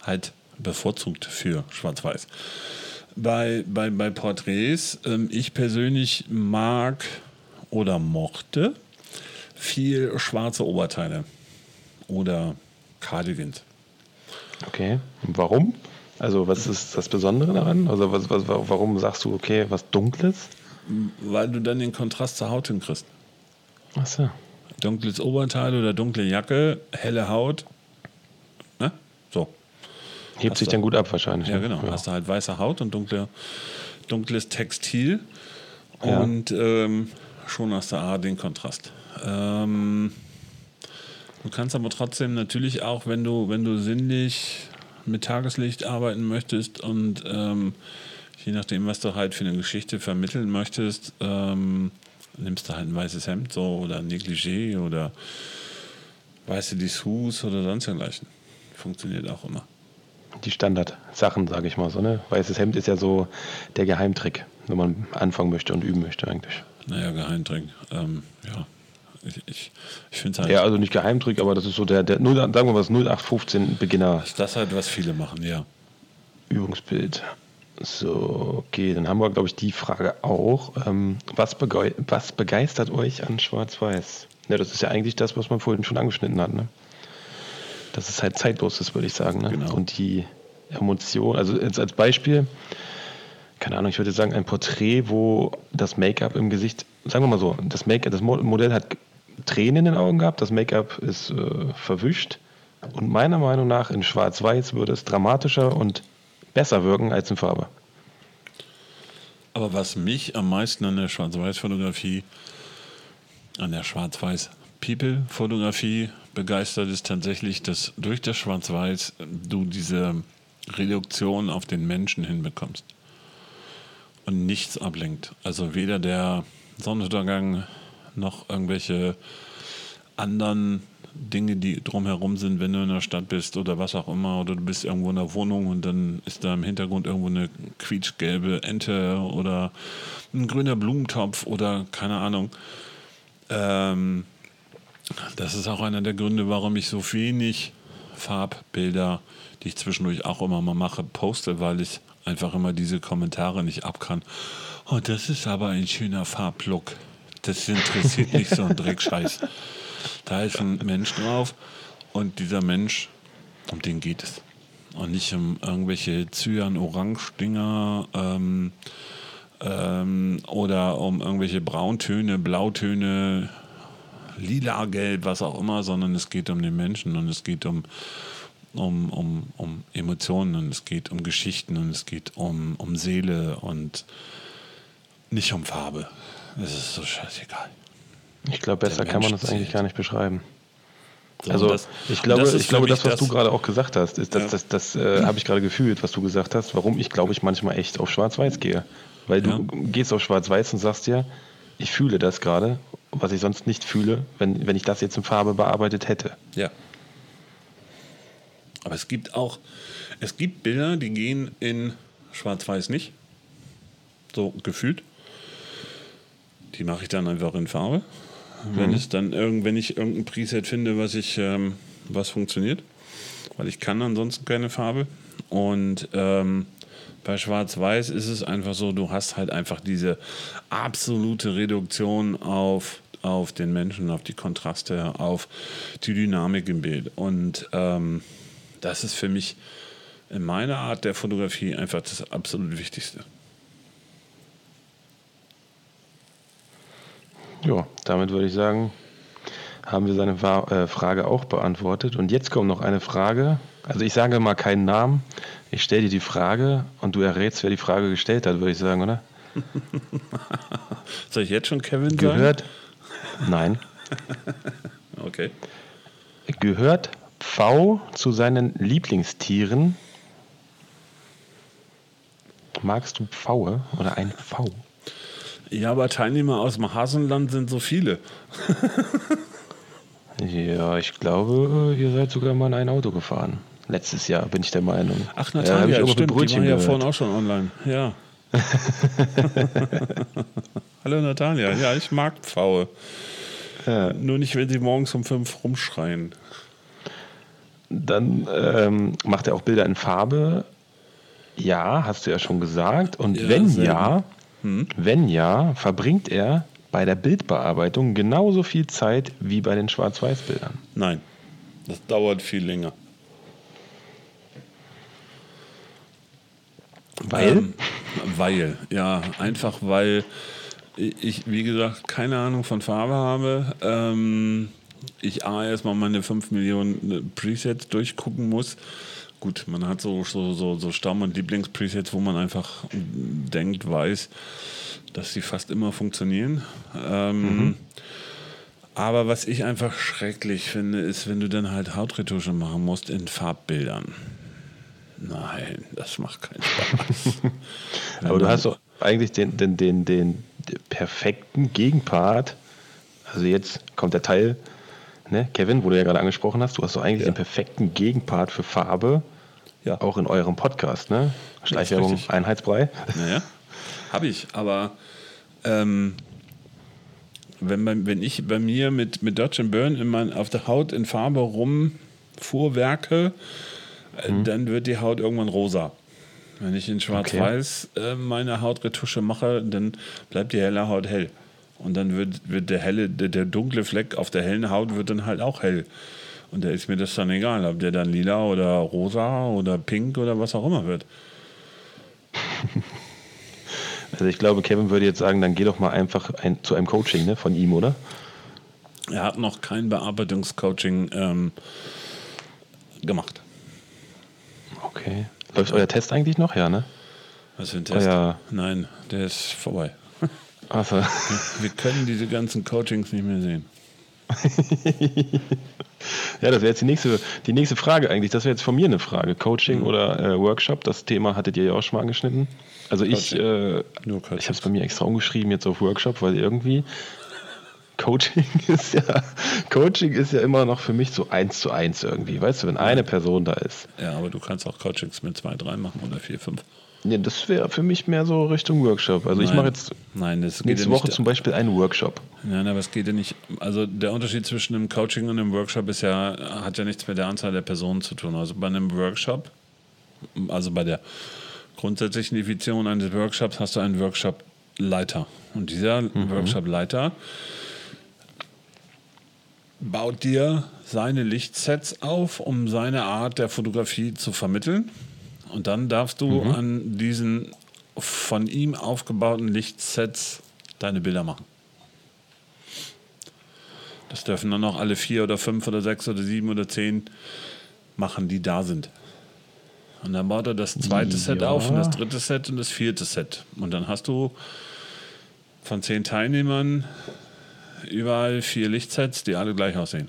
halt bevorzugt für Schwarz-Weiß. Bei, bei, bei Porträts, ähm, ich persönlich mag oder mochte viel schwarze Oberteile oder Cardigans. Okay, warum? Also was ist das Besondere daran? Also was, was, warum sagst du, okay, was Dunkles? Weil du dann den Kontrast zur Haut hinkriegst. Ach so. Dunkles Oberteil oder dunkle Jacke, helle Haut. Hebt sich dann gut ab wahrscheinlich. Ja, ne? genau. Ja. Hast du halt weiße Haut und dunkle, dunkles Textil ja. und ähm, schon hast du A den Kontrast. Ähm, du kannst aber trotzdem natürlich auch, wenn du, wenn du sinnlich mit Tageslicht arbeiten möchtest und ähm, je nachdem, was du halt für eine Geschichte vermitteln möchtest, ähm, nimmst du halt ein weißes Hemd so oder ein Negligé oder weiße Dessous oder sonst dergleichen. Funktioniert auch immer die Standardsachen, sage ich mal so. Ne? Weißes Hemd ist ja so der Geheimtrick, wenn man anfangen möchte und üben möchte eigentlich. Naja, Geheimtrick. Ähm, ja, ich, ich, ich finde halt. Ja, also nicht Geheimtrick, aber das ist so der, der 0, sagen wir mal, 0815 Beginner. Ist das halt, was viele machen, ja. Übungsbild. So, okay, dann haben wir, glaube ich, die Frage auch. Ähm, was, bege was begeistert euch an Schwarz-Weiß? Ja, das ist ja eigentlich das, was man vorhin schon angeschnitten hat, ne? Dass es halt zeitlos ist, würde ich sagen. Ne? Genau. Und die Emotion, also jetzt als Beispiel, keine Ahnung, ich würde sagen, ein Porträt, wo das Make-up im Gesicht, sagen wir mal so, das Make-up, das Modell hat Tränen in den Augen gehabt, das Make-up ist äh, verwischt. Und meiner Meinung nach in Schwarz-Weiß würde es dramatischer und besser wirken als in Farbe. Aber was mich am meisten an der Schwarz-Weiß-Fotografie, an der Schwarz-Weiß-People-Fotografie begeistert ist tatsächlich, dass durch das Schwarz-Weiß du diese Reduktion auf den Menschen hinbekommst und nichts ablenkt. Also weder der Sonnenuntergang noch irgendwelche anderen Dinge, die drumherum sind, wenn du in der Stadt bist oder was auch immer, oder du bist irgendwo in der Wohnung und dann ist da im Hintergrund irgendwo eine quietschgelbe Ente oder ein grüner Blumentopf oder keine Ahnung. Ähm, das ist auch einer der Gründe, warum ich so wenig Farbbilder, die ich zwischendurch auch immer mal mache, poste, weil ich einfach immer diese Kommentare nicht ab kann. Oh, das ist aber ein schöner Farblook. Das interessiert nicht so ein Dreckscheiß. Da ist ein Mensch drauf und dieser Mensch, um den geht es. Und nicht um irgendwelche Cyan-Orange-Dinger ähm, ähm, oder um irgendwelche Brauntöne, Blautöne, lila, gelb, was auch immer, sondern es geht um den Menschen und es geht um, um, um, um Emotionen und es geht um Geschichten und es geht um, um Seele und nicht um Farbe. Es ist so scheißegal. Ich glaube, besser kann man das eigentlich gar nicht beschreiben. So, also das, ich glaube, ich glaube, das, was das, du gerade auch gesagt hast, ist, dass, ja. das, das, das äh, habe ich gerade gefühlt, was du gesagt hast, warum ich, glaube ich, manchmal echt auf Schwarz-Weiß gehe. Weil ja. du gehst auf Schwarz-Weiß und sagst dir, ich fühle das gerade, was ich sonst nicht fühle, wenn, wenn ich das jetzt in Farbe bearbeitet hätte. Ja. Aber es gibt auch, es gibt Bilder, die gehen in Schwarz-Weiß nicht. So gefühlt. Die mache ich dann einfach in Farbe. Mhm. Wenn es dann irgend, wenn ich irgendein Preset finde, was ich, ähm, was funktioniert. Weil ich kann ansonsten keine Farbe. Und ähm, bei Schwarz-Weiß ist es einfach so, du hast halt einfach diese absolute Reduktion auf, auf den Menschen, auf die Kontraste, auf die Dynamik im Bild. Und ähm, das ist für mich in meiner Art der Fotografie einfach das absolut Wichtigste. Ja, damit würde ich sagen, haben wir seine äh, Frage auch beantwortet. Und jetzt kommt noch eine Frage. Also ich sage mal keinen Namen. Ich stelle dir die Frage und du errätst, wer die Frage gestellt hat, würde ich sagen, oder? Soll ich jetzt schon Kevin Gehört? Sagen? Nein. okay. Gehört Pfau zu seinen Lieblingstieren? Magst du Pfaue oder ein Pfau? Ja, aber Teilnehmer aus dem Hasenland sind so viele. ja, ich glaube, ihr seid sogar mal in ein Auto gefahren. Letztes Jahr bin ich der Meinung. Ach, Natalia, ja, stimmt, die war ja vorhin auch schon online. Ja. Hallo Natalia, ja, ich mag Pfaue. Ja. Nur nicht, wenn sie morgens um fünf rumschreien. Dann ähm, macht er auch Bilder in Farbe. Ja, hast du ja schon gesagt. Und ja, wenn ja, hm? Wenn ja, verbringt er bei der Bildbearbeitung genauso viel Zeit wie bei den Schwarz-Weiß-Bildern? Nein, das dauert viel länger. Weil? Ähm, weil, ja, einfach weil ich, wie gesagt, keine Ahnung von Farbe habe. Ähm, ich A, erstmal meine 5 Millionen Presets durchgucken muss gut, man hat so, so, so, so Stamm- und Lieblingspresets, wo man einfach denkt, weiß, dass sie fast immer funktionieren. Ähm, mhm. Aber was ich einfach schrecklich finde, ist, wenn du dann halt Hautretusche machen musst in Farbbildern. Nein, das macht keinen Spaß. Aber du hast doch eigentlich den, den, den, den perfekten Gegenpart. Also jetzt kommt der Teil, ne, Kevin, wo du ja gerade angesprochen hast, du hast doch eigentlich ja. den perfekten Gegenpart für Farbe, ja. auch in eurem Podcast, ne? Schleichwerbung Einheitsbrei. Naja, habe ich, aber ähm, wenn, bei, wenn ich bei mir mit, mit Dodge Burn in mein, auf der Haut in Farbe rumfuhrwerke, mhm. dann wird die Haut irgendwann rosa. Wenn ich in Schwarz-Weiß okay. äh, meine Hautretusche mache, dann bleibt die helle Haut hell. Und dann wird, wird der helle, der, der, dunkle Fleck auf der hellen Haut wird dann halt auch hell. Und da ist mir das dann egal, ob der dann lila oder rosa oder pink oder was auch immer wird. Also ich glaube, Kevin würde jetzt sagen, dann geh doch mal einfach ein, zu einem Coaching ne, von ihm, oder? Er hat noch kein Bearbeitungscoaching ähm, gemacht. Okay. Läuft euer Test eigentlich noch? Ja, ne? Was für ein Test? Euer Nein, der ist vorbei. Also. Wir, können diese ganzen Coachings nicht mehr sehen. ja, das wäre jetzt die nächste, die nächste Frage eigentlich. Das wäre jetzt von mir eine Frage. Coaching mhm. oder äh, Workshop, das Thema hattet ihr ja auch schon mal angeschnitten. Also ich, äh, ich habe es bei mir extra umgeschrieben jetzt auf Workshop, weil irgendwie Coaching ist ja, Coaching ist ja immer noch für mich so eins zu eins irgendwie. Weißt du, wenn eine Person da ist. Ja, aber du kannst auch Coachings mit zwei, drei machen oder vier, fünf. Nee, das wäre für mich mehr so Richtung Workshop. Also nein, ich mache jetzt nein, nächste ja Woche zum Beispiel einen Workshop. Nein, aber es geht ja nicht. Also der Unterschied zwischen einem Coaching und einem Workshop ist ja, hat ja nichts mit der Anzahl der Personen zu tun. Also bei einem Workshop, also bei der grundsätzlichen Definition eines Workshops hast du einen Workshop Workshop-Leiter. Und dieser mhm. Workshop-Leiter baut dir seine Lichtsets auf, um seine Art der Fotografie zu vermitteln. Und dann darfst du mhm. an diesen von ihm aufgebauten Lichtsets deine Bilder machen. Das dürfen dann auch alle vier oder fünf oder sechs oder sieben oder zehn machen, die da sind. Und dann baut er das zweite ja. Set auf und das dritte Set und das vierte Set. Und dann hast du von zehn Teilnehmern überall vier Lichtsets, die alle gleich aussehen.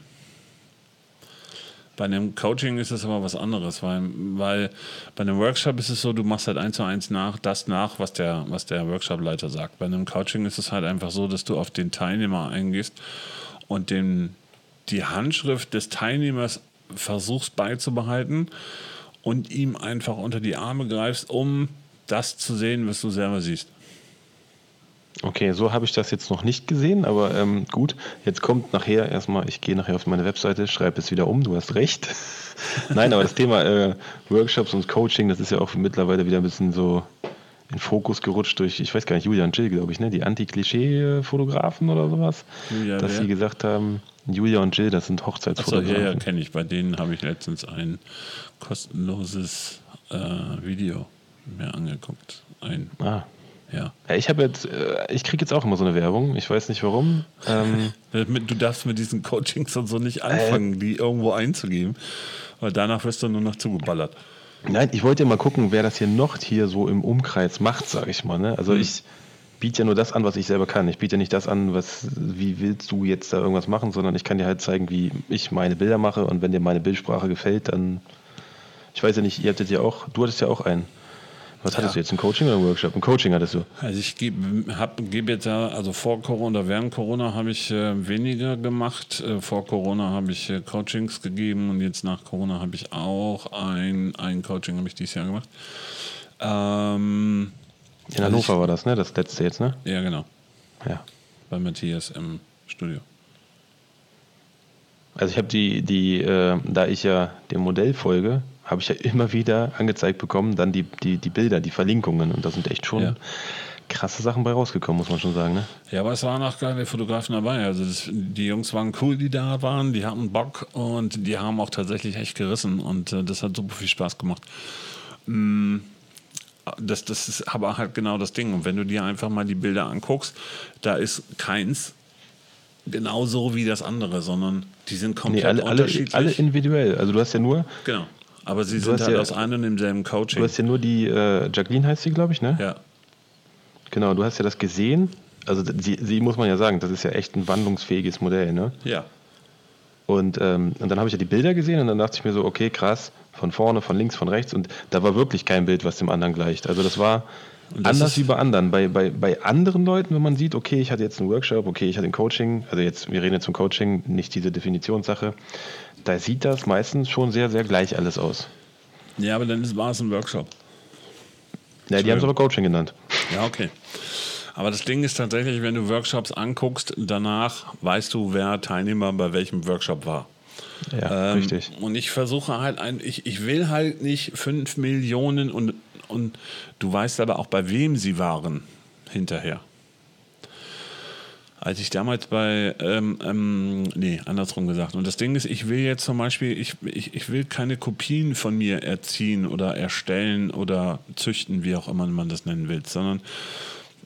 Bei einem Coaching ist es aber was anderes, weil, weil bei einem Workshop ist es so, du machst halt eins zu eins nach, das nach, was der, was der Workshopleiter sagt. Bei einem Coaching ist es halt einfach so, dass du auf den Teilnehmer eingehst und den, die Handschrift des Teilnehmers versuchst beizubehalten und ihm einfach unter die Arme greifst, um das zu sehen, was du selber siehst. Okay, so habe ich das jetzt noch nicht gesehen, aber ähm, gut. Jetzt kommt nachher erstmal, ich gehe nachher auf meine Webseite, schreibe es wieder um, du hast recht. Nein, aber das Thema äh, Workshops und Coaching, das ist ja auch mittlerweile wieder ein bisschen so in Fokus gerutscht durch, ich weiß gar nicht, Julian Jill, glaube ich, ne? die Anti-Klischee-Fotografen oder sowas, Julia, dass wer? sie gesagt haben, Julia und Jill, das sind Hochzeitsfotografen. Achso, ja, ja, kenne ich. Bei denen habe ich letztens ein kostenloses äh, Video mir angeguckt. Ein, ah. Ja. ja ich habe jetzt, äh, ich kriege jetzt auch immer so eine Werbung. Ich weiß nicht warum. Ähm, du darfst mit diesen Coachings und so nicht anfangen, äh, die irgendwo einzugeben, weil danach wirst du nur noch zugeballert. Nein, ich wollte ja mal gucken, wer das hier noch hier so im Umkreis macht, sage ich mal. Ne? Also mhm. ich biete ja nur das an, was ich selber kann. Ich biete ja nicht das an, was, wie willst du jetzt da irgendwas machen, sondern ich kann dir halt zeigen, wie ich meine Bilder mache und wenn dir meine Bildsprache gefällt, dann, ich weiß ja nicht, ihr hattet ja auch, du hattest ja auch einen. Was hattest ja. du jetzt, ein Coaching oder ein Workshop? Ein Coaching hattest du? Also ich gebe geb jetzt ja, also vor Corona, oder während Corona habe ich äh, weniger gemacht. Äh, vor Corona habe ich äh, Coachings gegeben und jetzt nach Corona habe ich auch ein, ein Coaching habe ich dieses Jahr gemacht. Ähm, In also Hannover ich, war das, ne? Das letzte jetzt, ne? Ja, genau. Ja. Bei Matthias im Studio. Also ich habe die, die, äh, da ich ja dem Modell folge, habe ich ja immer wieder angezeigt bekommen, dann die, die, die Bilder, die Verlinkungen. Und da sind echt schon ja. krasse Sachen bei rausgekommen, muss man schon sagen. Ne? Ja, aber es waren auch geile Fotografen dabei. Also das, die Jungs waren cool, die da waren, die hatten Bock und die haben auch tatsächlich echt gerissen. Und äh, das hat super viel Spaß gemacht. Mm, das, das ist aber halt genau das Ding. Und wenn du dir einfach mal die Bilder anguckst, da ist keins genauso wie das andere, sondern die sind komplett nee, alle, unterschiedlich. Alle, alle individuell. Also du hast ja nur. Genau. Aber sie du sind halt ja, aus einem und demselben Coaching. Du hast ja nur die, äh, Jacqueline heißt sie, glaube ich, ne? Ja. Genau, du hast ja das gesehen. Also sie, sie muss man ja sagen, das ist ja echt ein wandlungsfähiges Modell, ne? Ja. Und, ähm, und dann habe ich ja die Bilder gesehen und dann dachte ich mir so, okay, krass, von vorne, von links, von rechts. Und da war wirklich kein Bild, was dem anderen gleicht. Also das war anders wie bei anderen. Bei, bei, bei anderen Leuten, wenn man sieht, okay, ich hatte jetzt einen Workshop, okay, ich hatte ein Coaching, also jetzt, wir reden jetzt zum Coaching, nicht diese Definitionssache da sieht das meistens schon sehr, sehr gleich alles aus. Ja, aber dann war es ein Workshop. Ja, die haben es aber Coaching genannt. Ja, okay. Aber das Ding ist tatsächlich, wenn du Workshops anguckst, danach weißt du, wer Teilnehmer bei welchem Workshop war. Ja, ähm, richtig. Und ich versuche halt, ein, ich, ich will halt nicht fünf Millionen und, und du weißt aber auch, bei wem sie waren hinterher. Als ich damals bei, ähm, ähm, nee, andersrum gesagt. Und das Ding ist, ich will jetzt zum Beispiel, ich, ich, ich will keine Kopien von mir erziehen oder erstellen oder züchten, wie auch immer man das nennen will, sondern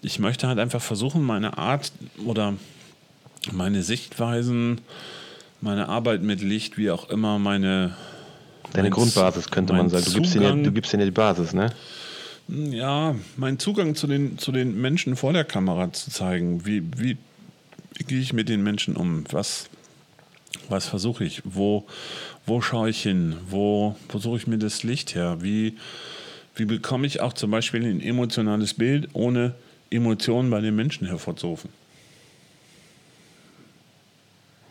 ich möchte halt einfach versuchen, meine Art oder meine Sichtweisen, meine Arbeit mit Licht, wie auch immer, meine. Deine Grundbasis könnte man sagen. Du gibst, ja, du gibst ihnen ja die Basis, ne? Ja, meinen Zugang zu den, zu den Menschen vor der Kamera zu zeigen. Wie, wie wie gehe ich mit den Menschen um? Was, was versuche ich? Wo, wo schaue ich hin? Wo, wo suche ich mir das Licht her? Wie, wie bekomme ich auch zum Beispiel ein emotionales Bild, ohne Emotionen bei den Menschen hervorzurufen?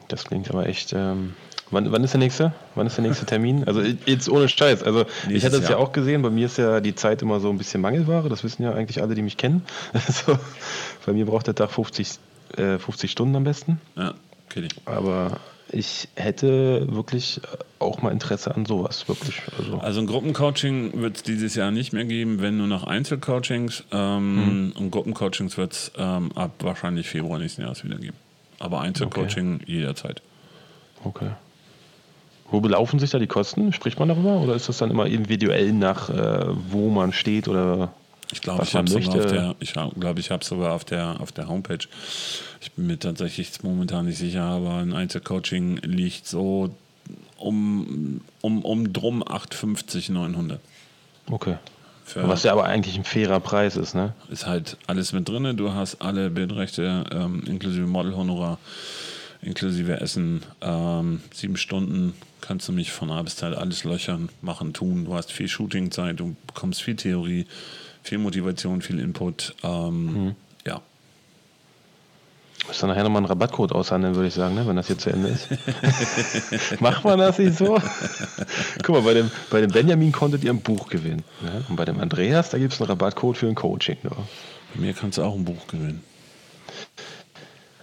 Das klingt aber echt. Ähm, wann, wann ist der nächste? Wann ist der nächste Termin? Also jetzt ohne Scheiß. Also Nächstes ich hatte es ja auch gesehen. Bei mir ist ja die Zeit immer so ein bisschen Mangelware. Das wissen ja eigentlich alle, die mich kennen. Also, bei mir braucht der Tag 50 äh, 50 Stunden am besten. Ja, okay. Aber ich hätte wirklich auch mal Interesse an sowas, wirklich. Also, also ein Gruppencoaching wird es dieses Jahr nicht mehr geben, wenn nur noch Einzelcoachings. Ähm, mhm. Und Gruppencoachings wird es ähm, ab wahrscheinlich Februar nächsten Jahres wieder geben. Aber Einzelcoaching okay. jederzeit. Okay. Wo belaufen sich da die Kosten? Spricht man darüber? Oder ist das dann immer individuell nach, äh, wo man steht oder ich glaube, ich habe sogar auf der, ich glaube, ich habe sogar auf der auf der Homepage. Ich bin mir tatsächlich momentan nicht sicher, aber ein Einzelcoaching liegt so um um um drum 850 900. Okay. Für Was ja aber eigentlich ein fairer Preis ist, ne? Ist halt alles mit drin. Du hast alle Bildrechte ähm, inklusive Modelhonorar, inklusive Essen. Ähm, sieben Stunden kannst du mich von A bis Z alles löchern, machen, tun. Du hast viel Shootingzeit, du bekommst viel Theorie viel Motivation, viel Input. Ähm, mhm. Ja. Muss dann nachher nochmal einen Rabattcode aushandeln, würde ich sagen, ne, wenn das hier zu Ende ist. Macht man das nicht so? Guck mal, bei dem, bei dem Benjamin konntet ihr ein Buch gewinnen. Ne? Und bei dem Andreas, da gibt es einen Rabattcode für ein Coaching. Ja. Bei mir kannst du auch ein Buch gewinnen.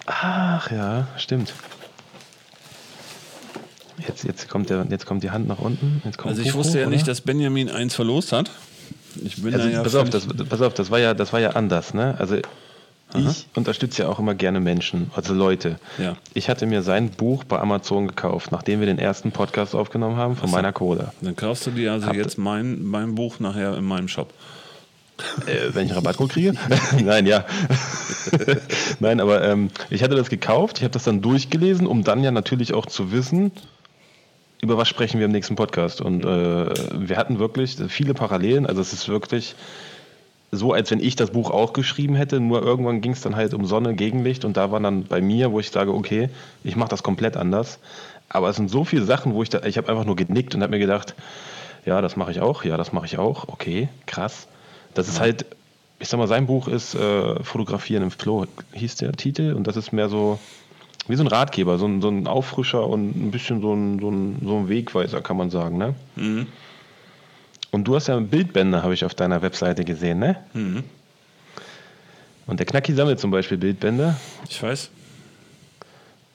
Ach ja, stimmt. Jetzt, jetzt, kommt der, jetzt kommt die Hand nach unten. also ich wusste hoch, ja nicht, dass Benjamin eins verlost hat. Ich bin also, ja pass, auf, das, pass auf, das war ja, das war ja anders. Ne? Also Aha. ich unterstütze ja auch immer gerne Menschen, also Leute. Ja. Ich hatte mir sein Buch bei Amazon gekauft, nachdem wir den ersten Podcast aufgenommen haben von Achso. meiner Kohle. Dann kaufst du dir also Hab jetzt mein, mein Buch nachher in meinem Shop. Äh, wenn ich Rabattcode kriege? Nein, ja. Nein, aber ähm, ich hatte das gekauft, ich habe das dann durchgelesen, um dann ja natürlich auch zu wissen, über was sprechen wir im nächsten Podcast. Und äh, wir hatten wirklich viele Parallelen. Also es ist wirklich so, als wenn ich das Buch auch geschrieben hätte, nur irgendwann ging es dann halt um Sonne, Gegenlicht und da war dann bei mir, wo ich sage, okay, ich mache das komplett anders. Aber es sind so viele Sachen, wo ich da, ich habe einfach nur genickt und habe mir gedacht, ja, das mache ich auch, ja, das mache ich auch, okay, krass. Das ist halt, ich sag mal, sein Buch ist äh, Fotografieren im Flow, hieß der Titel und das ist mehr so, wie so ein Ratgeber, so ein, so ein Auffrischer und ein bisschen so ein, so ein, so ein Wegweiser, kann man sagen. Ne? Mhm. Und du hast ja Bildbände, habe ich auf deiner Webseite gesehen, ne? Mhm. Und der Knacki sammelt zum Beispiel Bildbände. Ich weiß.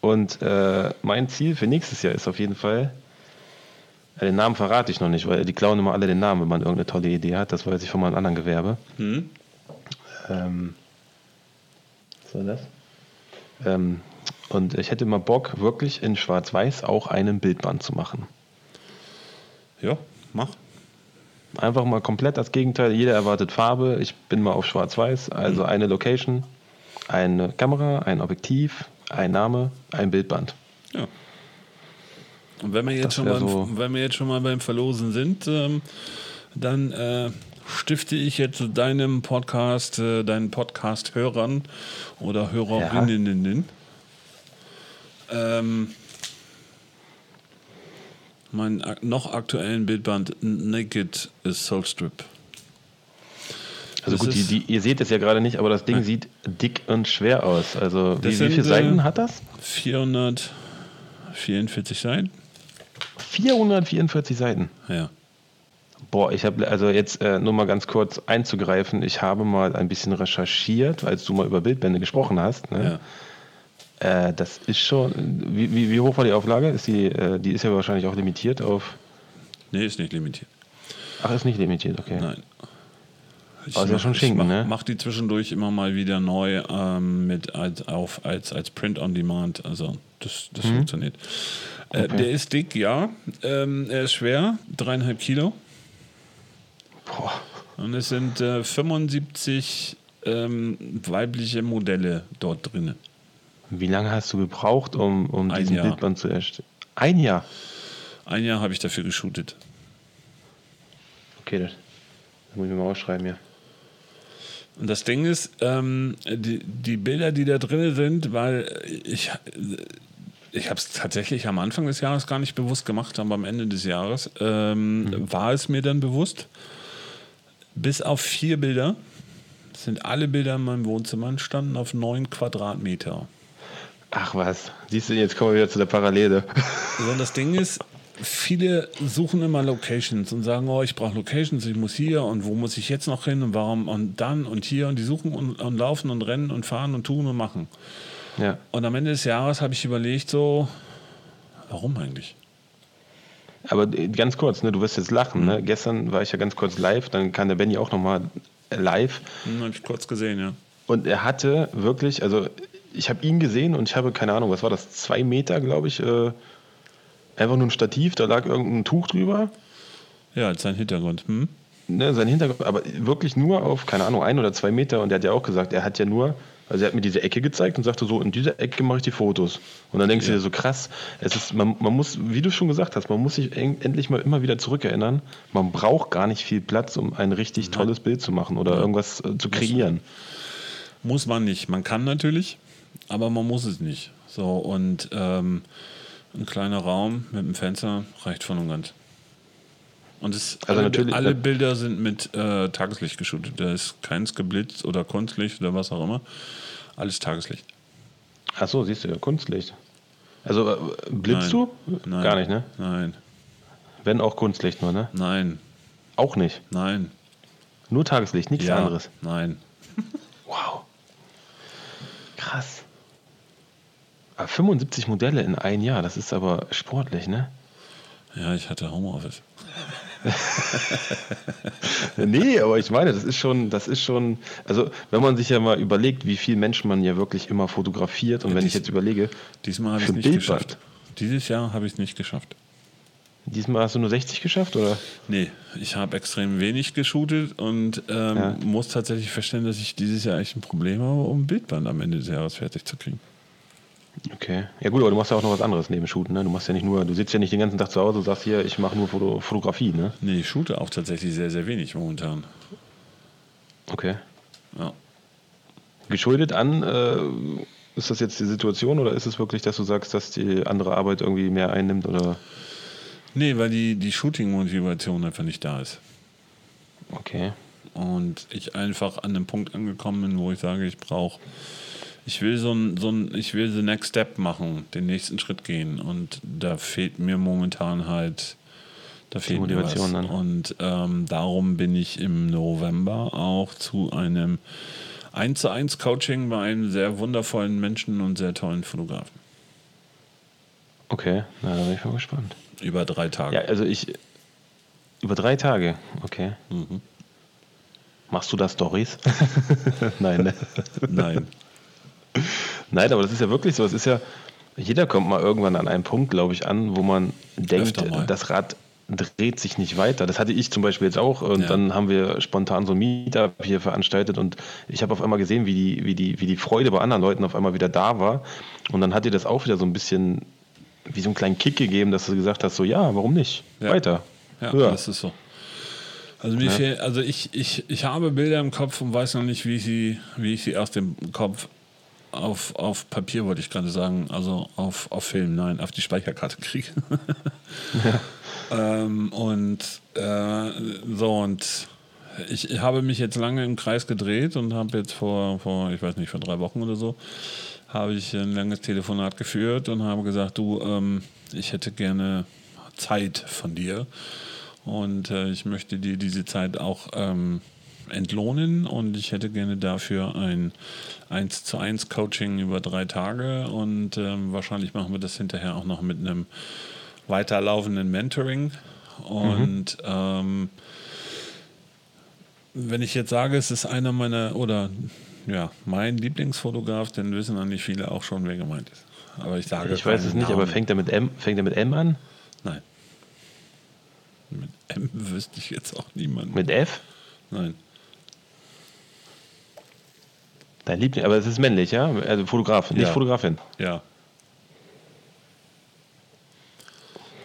Und äh, mein Ziel für nächstes Jahr ist auf jeden Fall, ja, den Namen verrate ich noch nicht, weil die klauen immer alle den Namen, wenn man irgendeine tolle Idee hat. Das weiß ich von meinem anderen Gewerbe. Mhm. Ähm, was war das? Ähm, und ich hätte mal Bock, wirklich in Schwarz-Weiß auch einen Bildband zu machen. Ja, mach. Einfach mal komplett das Gegenteil. Jeder erwartet Farbe. Ich bin mal auf Schwarz-Weiß. Also mhm. eine Location, eine Kamera, ein Objektiv, ein Name, ein Bildband. Ja. Und wenn wir jetzt, schon mal, so wenn wir jetzt schon mal beim Verlosen sind, ähm, dann äh, stifte ich jetzt deinem Podcast, äh, deinen Podcast-Hörern oder Hörerinnen ja ähm, meinen noch aktuellen Bildband Naked ist Soulstrip. Also das gut, die, die, ihr seht es ja gerade nicht, aber das Ding ja. sieht dick und schwer aus. Also wie, sind, wie viele Seiten äh, hat das? 444 Seiten. 444 Seiten? Ja. Boah, ich habe also jetzt äh, nur mal ganz kurz einzugreifen. Ich habe mal ein bisschen recherchiert, als du mal über Bildbände gesprochen hast. Ne? Ja. Äh, das ist schon. Wie, wie, wie, hoch war die Auflage? Ist die, äh, die ist ja wahrscheinlich auch limitiert auf. Nee, ist nicht limitiert. Ach, ist nicht limitiert, okay. Nein. Ich ist ja schon Schinken, mach, ne? Mach die zwischendurch immer mal wieder neu ähm, mit als, auf, als, als Print on Demand. Also das, das mhm. funktioniert. Äh, okay. Der ist dick, ja. Ähm, er ist schwer, dreieinhalb Kilo. Boah. Und es sind äh, 75 ähm, weibliche Modelle dort drinnen. Wie lange hast du gebraucht, um, um diesen Jahr. Bildband zu erstellen? Ein Jahr? Ein Jahr habe ich dafür geshootet. Okay, das muss ich mir mal ausschreiben, ja. Und das Ding ist, ähm, die, die Bilder, die da drin sind, weil ich, ich habe es tatsächlich am Anfang des Jahres gar nicht bewusst gemacht, aber am Ende des Jahres ähm, mhm. war es mir dann bewusst. Bis auf vier Bilder sind alle Bilder in meinem Wohnzimmer entstanden auf neun Quadratmeter. Ach was, siehst du, jetzt kommen wir wieder zu der Parallele. So, das Ding ist, viele suchen immer Locations und sagen, oh, ich brauche Locations, ich muss hier und wo muss ich jetzt noch hin und warum und dann und hier und die suchen und, und laufen und rennen und fahren und tun und machen. Ja. Und am Ende des Jahres habe ich überlegt, so, Warum eigentlich? Aber äh, ganz kurz, ne, du wirst jetzt lachen. Ne? Gestern war ich ja ganz kurz live, dann kam der Benny auch nochmal live. Hm, hab ich kurz gesehen, ja. Und er hatte wirklich, also ich habe ihn gesehen und ich habe, keine Ahnung, was war das, zwei Meter, glaube ich, äh, einfach nur ein Stativ, da lag irgendein Tuch drüber. Ja, als sein Hintergrund. Hm? Ne, sein Hintergrund, aber wirklich nur auf, keine Ahnung, ein oder zwei Meter. Und er hat ja auch gesagt, er hat ja nur, also er hat mir diese Ecke gezeigt und sagte so, in dieser Ecke mache ich die Fotos. Und dann denkst ja. du dir so krass, es ist, man, man muss, wie du schon gesagt hast, man muss sich endlich mal immer wieder zurückerinnern, man braucht gar nicht viel Platz, um ein richtig tolles Bild zu machen oder ja. irgendwas äh, zu kreieren. Muss man nicht. Man kann natürlich, aber man muss es nicht. So, und ähm, ein kleiner Raum mit einem Fenster reicht voll und ganz. Und es, also alle, alle Bilder sind mit äh, Tageslicht geshootet. Da ist keins geblitzt oder Kunstlicht oder was auch immer. Alles Tageslicht. Ach so, siehst du, ja, Kunstlicht. Also äh, blitzt Nein. du? Nein. Gar nicht, ne? Nein. Wenn auch Kunstlicht nur, ne? Nein. Auch nicht? Nein. Nur Tageslicht, nichts ja. anderes? Nein. wow. Krass. Aber 75 Modelle in ein Jahr, das ist aber sportlich, ne? Ja, ich hatte Homeoffice. nee, aber ich meine, das ist schon, das ist schon, also wenn man sich ja mal überlegt, wie viele Menschen man ja wirklich immer fotografiert und ja, wenn dies, ich jetzt überlege, diesmal habe ich es nicht Bildband. geschafft. Dieses Jahr habe ich es nicht geschafft. Diesmal hast du nur 60 geschafft, oder? Nee, ich habe extrem wenig geshootet und ähm, ja. muss tatsächlich feststellen, dass ich dieses Jahr echt ein Problem habe, um Bildband am Ende des Jahres fertig zu kriegen. Okay. Ja gut, aber du machst ja auch noch was anderes neben Shooten, ne? Du machst ja nicht nur, du sitzt ja nicht den ganzen Tag zu Hause und sagst hier, ich mache nur Foto, Fotografie, ne? Nee, ich shoote auch tatsächlich sehr, sehr wenig momentan. Okay. Ja. Geschuldet an, äh, ist das jetzt die Situation oder ist es wirklich, dass du sagst, dass die andere Arbeit irgendwie mehr einnimmt oder? Nee, weil die, die Shooting-Motivation einfach nicht da ist. Okay. Und ich einfach an dem Punkt angekommen bin, wo ich sage, ich brauche ich will so ein, so ein, ich will the next step machen, den nächsten Schritt gehen. Und da fehlt mir momentan halt, da fehlt mir was. Dann. Und ähm, darum bin ich im November auch zu einem 1 zu 1 Coaching bei einem sehr wundervollen Menschen und sehr tollen Fotografen. Okay, na, da bin ich mal gespannt. Über drei Tage. Ja, also ich. Über drei Tage, okay. Mhm. Machst du da Stories? Nein, ne? Nein. Nein, aber das ist ja wirklich so. Es ist ja, jeder kommt mal irgendwann an einen Punkt, glaube ich, an, wo man denkt, das Rad dreht sich nicht weiter. Das hatte ich zum Beispiel jetzt auch. Und ja. dann haben wir spontan so ein Meetup hier veranstaltet und ich habe auf einmal gesehen, wie die, wie, die, wie die Freude bei anderen Leuten auf einmal wieder da war. Und dann hat dir das auch wieder so ein bisschen wie so einen kleinen Kick gegeben, dass du gesagt hast, so ja, warum nicht? Ja. Weiter. Ja, ja, das ist so. Also mir ja. fehlt, also ich, ich, ich habe Bilder im Kopf und weiß noch nicht, wie ich sie, wie ich sie aus dem Kopf auf, auf Papier wollte ich gerade sagen, also auf, auf Film, nein, auf die Speicherkarte kriege. ja. ähm, und äh, so und ich, habe mich jetzt lange im Kreis gedreht und habe jetzt vor, vor, ich weiß nicht, vor drei Wochen oder so, habe ich ein langes Telefonat geführt und habe gesagt, du, ähm, ich hätte gerne Zeit von dir und äh, ich möchte dir diese Zeit auch ähm, entlohnen und ich hätte gerne dafür ein 1 zu 1 Coaching über drei Tage und ähm, wahrscheinlich machen wir das hinterher auch noch mit einem weiterlaufenden Mentoring. Und mhm. ähm, wenn ich jetzt sage, es ist einer meiner oder ja, mein Lieblingsfotograf, dann wissen eigentlich viele auch schon, wer gemeint ist. Aber ich sage Ich weiß es nicht, Namen. aber fängt er mit M, fängt er mit M an? Nein. Mit M wüsste ich jetzt auch niemanden. Mit F? Nein. Dein Liebling, aber es ist männlich, ja? Also Fotograf, nicht ja. Fotografin. Ja.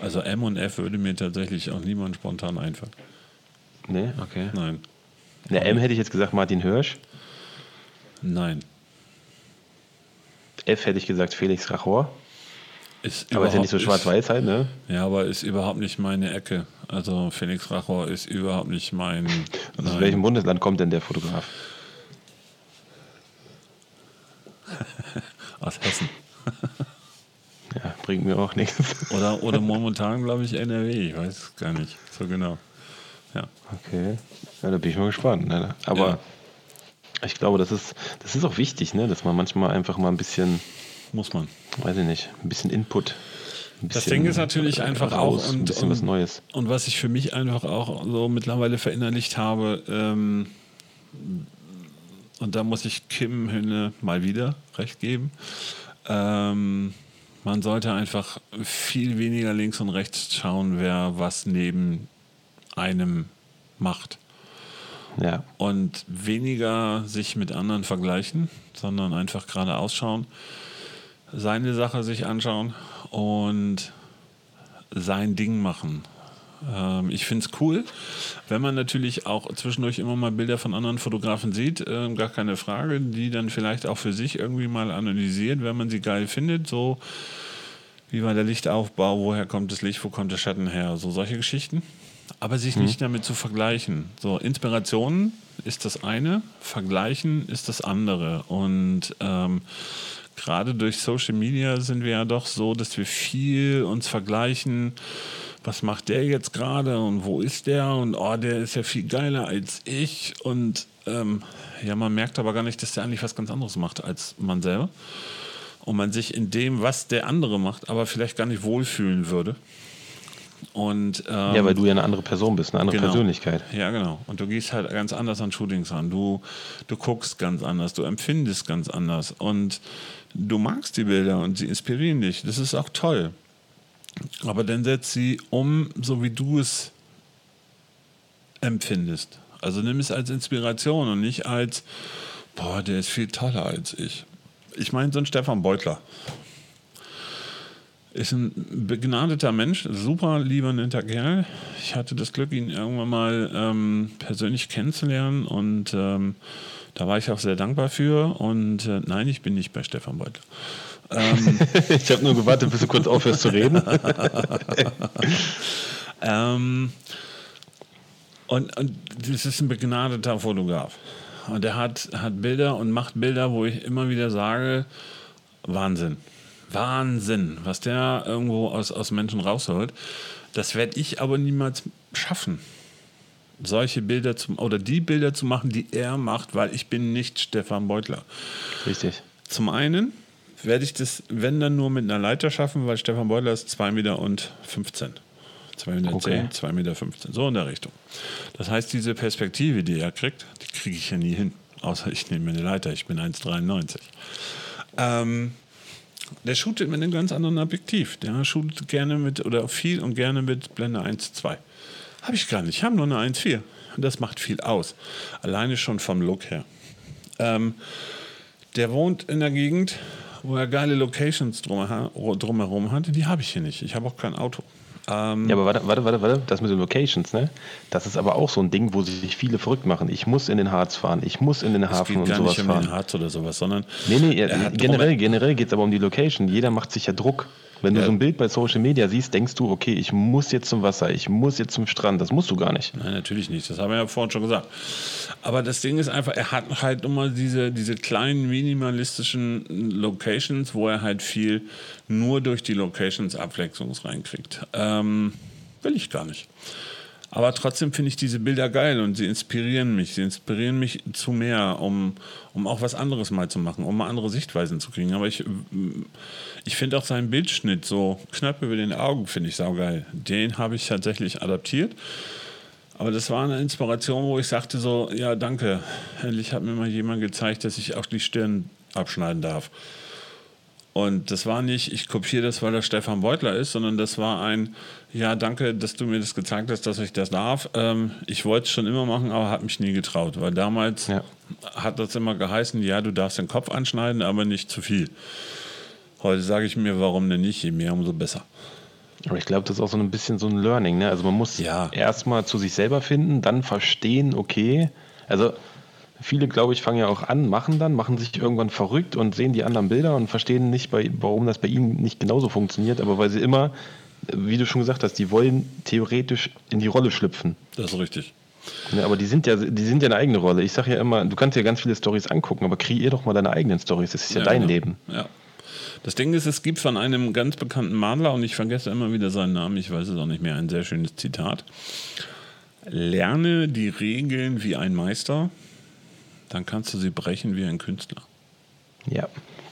Also M und F würde mir tatsächlich auch niemand spontan einfallen. Nee, okay. Nein. In der M hätte ich jetzt gesagt Martin Hirsch. Nein. F hätte ich gesagt Felix Rachor. Ist aber ist ja nicht so schwarz-weiß halt, ne? Ja, aber ist überhaupt nicht meine Ecke. Also Felix Rachor ist überhaupt nicht mein. Aus welchem Bundesland kommt denn der Fotograf? Aus Hessen. ja, bringt mir auch nichts. Oder, oder momentan, glaube ich, NRW. Ich weiß es gar nicht so genau. Ja. Okay. Ja, da bin ich mal gespannt. Ne? Aber ja. ich glaube, das ist, das ist auch wichtig, ne? dass man manchmal einfach mal ein bisschen. Muss man. Weiß ich nicht, ein bisschen Input Bisschen, das Ding ist natürlich einfach raus, auch und, ein bisschen und, was Neues. Und was ich für mich einfach auch so mittlerweile verinnerlicht habe, ähm, und da muss ich Kim Hünne mal wieder recht geben. Ähm, man sollte einfach viel weniger links und rechts schauen, wer was neben einem macht. Ja. Und weniger sich mit anderen vergleichen, sondern einfach gerade ausschauen, seine Sache sich anschauen und sein Ding machen. Ähm, ich finde es cool, wenn man natürlich auch zwischendurch immer mal Bilder von anderen Fotografen sieht, äh, gar keine Frage, die dann vielleicht auch für sich irgendwie mal analysiert, wenn man sie geil findet, so wie war der Lichtaufbau, woher kommt das Licht, wo kommt der Schatten her, so solche Geschichten. Aber sich nicht mhm. damit zu vergleichen. So, Inspiration ist das eine, Vergleichen ist das andere. Und ähm, gerade durch Social Media sind wir ja doch so, dass wir viel uns vergleichen. Was macht der jetzt gerade und wo ist der? Und oh, der ist ja viel geiler als ich. Und ähm, ja, man merkt aber gar nicht, dass der eigentlich was ganz anderes macht als man selber. Und man sich in dem, was der andere macht, aber vielleicht gar nicht wohlfühlen würde. Und, ähm, ja, weil du ja eine andere Person bist, eine andere genau. Persönlichkeit. Ja, genau. Und du gehst halt ganz anders an Shootings an. Du, du guckst ganz anders, du empfindest ganz anders. Und du magst die Bilder und sie inspirieren dich. Das ist auch toll. Aber dann setz sie um, so wie du es empfindest. Also nimm es als Inspiration und nicht als, boah, der ist viel toller als ich. Ich meine, so ein Stefan Beutler ist ein begnadeter Mensch, super lieber netter Kerl. Ich hatte das Glück, ihn irgendwann mal ähm, persönlich kennenzulernen und ähm, da war ich auch sehr dankbar für. Und äh, nein, ich bin nicht bei Stefan Beutler. Ähm, ich habe nur gewartet, bis du kurz aufhörst zu reden. ähm, und, und das ist ein begnadeter Fotograf. Und er hat, hat Bilder und macht Bilder, wo ich immer wieder sage, Wahnsinn. Wahnsinn, was der irgendwo aus, aus Menschen rausholt. Das werde ich aber niemals schaffen. Solche Bilder zu, oder die Bilder zu machen, die er macht, weil ich bin nicht Stefan Beutler. Richtig. Zum einen werde ich das, wenn dann nur mit einer Leiter schaffen, weil Stefan Beutler ist 2 Meter und 15. 2 Meter okay. 10, 2 Meter 15. So in der Richtung. Das heißt, diese Perspektive, die er kriegt, die kriege ich ja nie hin. Außer ich nehme mir eine Leiter, ich bin 1,93. Ähm, der shootet mit einem ganz anderen Objektiv. Der shootet gerne mit, oder viel und gerne mit Blende 1,2. Habe ich gar nicht. Ich habe nur eine 1,4. Und das macht viel aus. Alleine schon vom Look her. Ähm, der wohnt in der Gegend, wo er geile Locations drumherum hatte. Die habe ich hier nicht. Ich habe auch kein Auto. Ähm ja, aber warte, warte, warte, warte, das mit den Locations, ne? Das ist aber auch so ein Ding, wo sich viele verrückt machen. Ich muss in den Harz fahren, ich muss in den Hafen und sowas fahren. Es geht gar nicht um den Harz oder sowas, sondern. Nee, nee, generell, generell geht es aber um die Location. Jeder macht sich ja Druck. Wenn du ja. so ein Bild bei Social Media siehst, denkst du, okay, ich muss jetzt zum Wasser, ich muss jetzt zum Strand. Das musst du gar nicht. Nein, natürlich nicht. Das haben wir ja vorhin schon gesagt. Aber das Ding ist einfach, er hat halt immer diese, diese kleinen minimalistischen Locations, wo er halt viel nur durch die Locations Abwechslung reinkriegt. Ähm, will ich gar nicht. Aber trotzdem finde ich diese Bilder geil und sie inspirieren mich. Sie inspirieren mich zu mehr, um, um auch was anderes mal zu machen, um mal andere Sichtweisen zu kriegen. Aber ich, ich finde auch seinen Bildschnitt so knapp über den Augen, finde ich saugeil. Den habe ich tatsächlich adaptiert. Aber das war eine Inspiration, wo ich sagte so, ja danke, endlich hat mir mal jemand gezeigt, dass ich auch die Stirn abschneiden darf. Und das war nicht, ich kopiere das, weil das Stefan Beutler ist, sondern das war ein, ja, danke, dass du mir das gezeigt hast, dass ich das darf. Ähm, ich wollte es schon immer machen, aber habe mich nie getraut, weil damals ja. hat das immer geheißen, ja, du darfst den Kopf anschneiden, aber nicht zu viel. Heute sage ich mir, warum denn nicht? Je mehr, umso besser. Aber ich glaube, das ist auch so ein bisschen so ein Learning. Ne? Also man muss ja. erstmal zu sich selber finden, dann verstehen, okay, also viele, glaube ich, fangen ja auch an, machen dann, machen sich irgendwann verrückt und sehen die anderen Bilder und verstehen nicht, bei, warum das bei ihnen nicht genauso funktioniert, aber weil sie immer, wie du schon gesagt hast, die wollen theoretisch in die Rolle schlüpfen. Das ist richtig. Ja, aber die sind ja, die sind ja eine eigene Rolle. Ich sage ja immer, du kannst ja ganz viele Stories angucken, aber kreier doch mal deine eigenen Stories. Das ist ja, ja dein genau. Leben. Ja. Das Ding ist, es gibt von einem ganz bekannten Maler, und ich vergesse immer wieder seinen Namen, ich weiß es auch nicht mehr, ein sehr schönes Zitat. Lerne die Regeln wie ein Meister, dann kannst du sie brechen wie ein Künstler. Ja,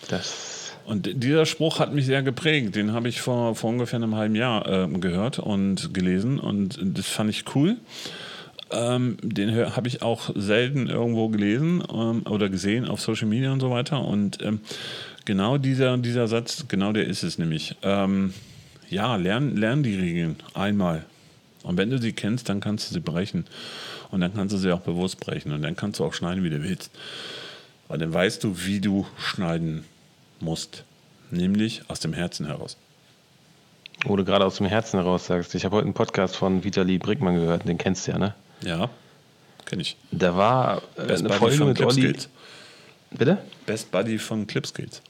das. Und dieser Spruch hat mich sehr geprägt. Den habe ich vor, vor ungefähr einem halben Jahr äh, gehört und gelesen und das fand ich cool. Ähm, den habe ich auch selten irgendwo gelesen ähm, oder gesehen auf Social Media und so weiter. Und ähm, genau dieser, dieser Satz, genau der ist es nämlich. Ähm, ja, lern, lern die Regeln einmal. Und wenn du sie kennst, dann kannst du sie brechen. Und dann kannst du sie auch bewusst brechen. Und dann kannst du auch schneiden, wie du willst. Weil dann weißt du, wie du schneiden musst. Nämlich aus dem Herzen heraus. Wo du gerade aus dem Herzen heraus sagst. Ich habe heute einen Podcast von Vitali Brickmann gehört, den kennst du ja, ne? Ja, kenne ich. Da war äh, Best eine Buddy Folge mit Olli. Bitte? Best Buddy von Clipskills.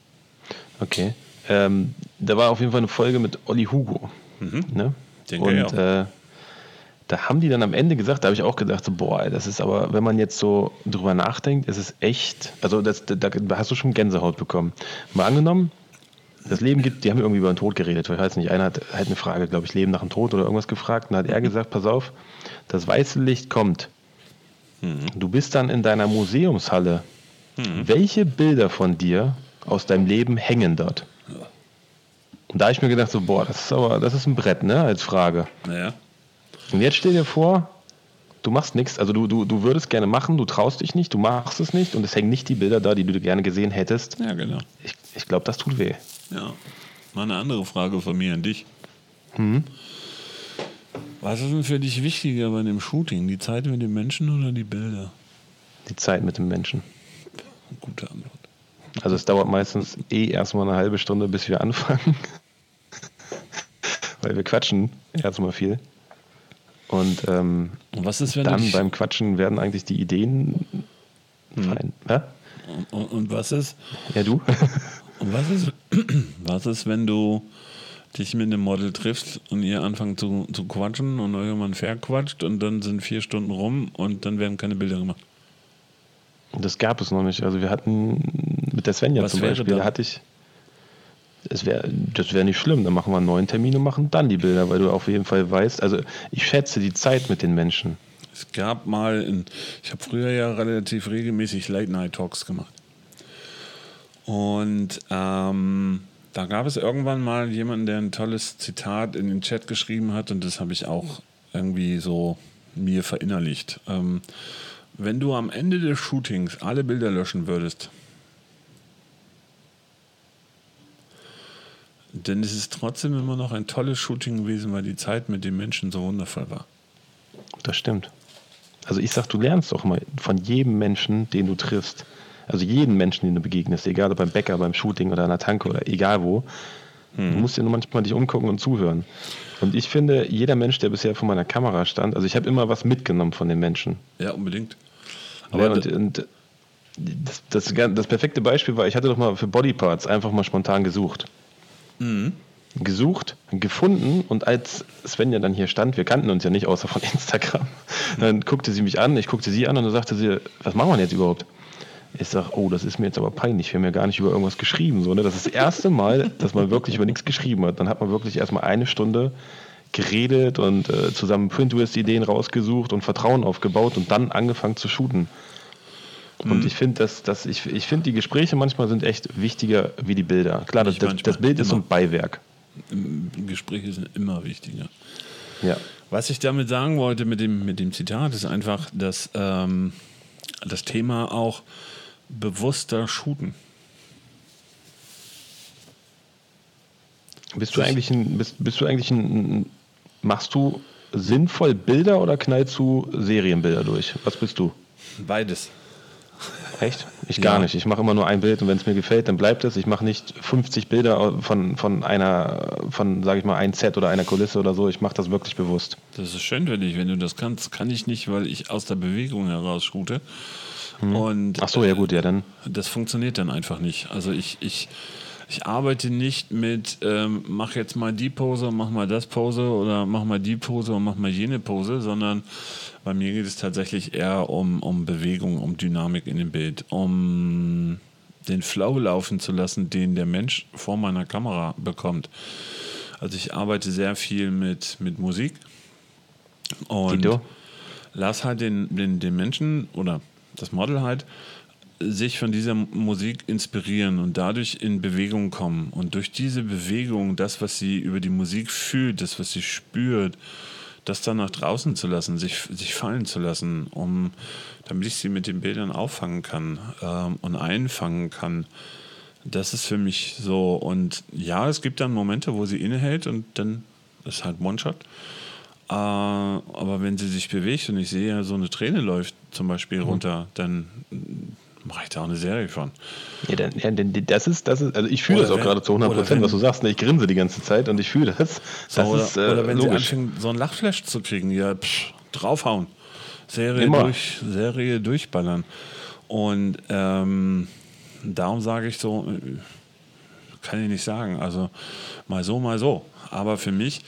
Okay. Ähm, da war auf jeden Fall eine Folge mit Olli Hugo. Mhm. Ne? Den Und äh, da haben die dann am Ende gesagt, da habe ich auch gedacht, so, boah, das ist aber, wenn man jetzt so drüber nachdenkt, ist es echt, also das, da, da hast du schon Gänsehaut bekommen. Mal angenommen, das Leben gibt, die haben irgendwie über den Tod geredet, ich weiß nicht, einer hat halt eine Frage, glaube ich, Leben nach dem Tod oder irgendwas gefragt, und dann hat er gesagt, pass auf, das weiße Licht kommt. Mhm. Du bist dann in deiner Museumshalle. Mhm. Welche Bilder von dir aus deinem Leben hängen dort? Und da habe ich mir gedacht, so, boah, das ist aber, das ist ein Brett, ne, als Frage. Naja. Und jetzt stell dir vor, du machst nichts, also du, du, du würdest gerne machen, du traust dich nicht, du machst es nicht und es hängen nicht die Bilder da, die du gerne gesehen hättest. Ja, genau. Ich, ich glaube, das tut weh. Ja. Mal eine andere Frage von mir an dich. Hm? Was ist denn für dich wichtiger bei dem Shooting? Die Zeit mit dem Menschen oder die Bilder? Die Zeit mit dem Menschen. Gute Antwort. Also es dauert meistens eh erstmal eine halbe Stunde, bis wir anfangen. Weil wir quatschen erstmal viel. Und, ähm, und was ist, wenn dann beim Quatschen werden eigentlich die Ideen hm. fein. Ja? Und, und, und, was ist? Ja, du. und was ist, was ist, wenn du dich mit einem Model triffst und ihr anfangt zu, zu quatschen und irgendwann verquatscht und dann sind vier Stunden rum und dann werden keine Bilder gemacht? Das gab es noch nicht. Also wir hatten mit der Svenja was zum Beispiel, da hatte ich es wär, das wäre nicht schlimm. Dann machen wir einen neuen Termin und machen dann die Bilder, weil du auf jeden Fall weißt, also ich schätze die Zeit mit den Menschen. Es gab mal, in, ich habe früher ja relativ regelmäßig Late-Night-Talks gemacht. Und ähm, da gab es irgendwann mal jemanden, der ein tolles Zitat in den Chat geschrieben hat und das habe ich auch irgendwie so mir verinnerlicht. Ähm, wenn du am Ende des Shootings alle Bilder löschen würdest, Denn es ist trotzdem immer noch ein tolles Shooting gewesen, weil die Zeit mit den Menschen so wundervoll war. Das stimmt. Also ich sag, du lernst doch mal von jedem Menschen, den du triffst. Also jeden Menschen, den du begegnest, egal ob beim Bäcker, beim Shooting oder an der Tanke oder egal wo. Hm. Du musst dir nur manchmal dich umgucken und zuhören. Und ich finde, jeder Mensch, der bisher vor meiner Kamera stand, also ich habe immer was mitgenommen von den Menschen. Ja, unbedingt. Aber ja, und, und das, das, das perfekte Beispiel war, ich hatte doch mal für Bodyparts einfach mal spontan gesucht. Mhm. Gesucht, gefunden und als Svenja dann hier stand, wir kannten uns ja nicht außer von Instagram, dann guckte sie mich an, ich guckte sie an und dann sagte sie, was machen wir jetzt überhaupt? Ich sage, oh, das ist mir jetzt aber peinlich. Wir haben ja gar nicht über irgendwas geschrieben. So, ne? Das ist das erste Mal, dass man wirklich über nichts geschrieben hat. Dann hat man wirklich erstmal eine Stunde geredet und äh, zusammen Pinterest-Ideen rausgesucht und Vertrauen aufgebaut und dann angefangen zu shooten. Und mhm. ich finde, dass, dass ich, ich finde, die Gespräche manchmal sind echt wichtiger wie die Bilder. Klar, das, das, das Bild ist so ein Beiwerk. Gespräche sind immer wichtiger. Ja. Was ich damit sagen wollte mit dem, mit dem Zitat, ist einfach, dass ähm, das Thema auch bewusster shooten. Bist du eigentlich ein, bist, bist du eigentlich ein, machst du sinnvoll Bilder oder knallst du Serienbilder durch? Was bist du? Beides. Echt? Ich ja. gar nicht. Ich mache immer nur ein Bild und wenn es mir gefällt, dann bleibt es. Ich mache nicht 50 Bilder von, von einer, von, sage ich mal, ein Set oder einer Kulisse oder so. Ich mache das wirklich bewusst. Das ist schön für dich, wenn du das kannst. Kann ich nicht, weil ich aus der Bewegung heraus shoote. Hm. Und Ach so, ja gut, ja dann. Das funktioniert dann einfach nicht. Also ich, ich, ich arbeite nicht mit, ähm, mach jetzt mal die Pose, mach mal das Pose oder mach mal die Pose und mach mal jene Pose, sondern bei mir geht es tatsächlich eher um, um Bewegung, um Dynamik in dem Bild, um den Flow laufen zu lassen, den der Mensch vor meiner Kamera bekommt. Also ich arbeite sehr viel mit, mit Musik und Dito. lass halt den, den, den Menschen oder das Model halt sich von dieser Musik inspirieren und dadurch in Bewegung kommen und durch diese Bewegung das, was sie über die Musik fühlt, das, was sie spürt, das dann nach draußen zu lassen, sich, sich fallen zu lassen, um, damit ich sie mit den Bildern auffangen kann ähm, und einfangen kann. Das ist für mich so. Und ja, es gibt dann Momente, wo sie innehält und dann ist halt One-Shot. Äh, aber wenn sie sich bewegt und ich sehe, so eine Träne läuft zum Beispiel mhm. runter, dann mache ich da auch eine Serie von. Ja, dann, ja, denn das ist, das ist, also ich fühle das auch wenn, gerade zu 100 Prozent, was du sagst. Ne? Ich grinse die ganze Zeit und ich fühle das. das so, oder, ist, äh, oder wenn logisch. sie anfängt, so ein Lachflash zu kriegen, ja, psch, draufhauen. Serie, durch, Serie durchballern. Und ähm, darum sage ich so, äh, kann ich nicht sagen. Also mal so, mal so. Aber für mich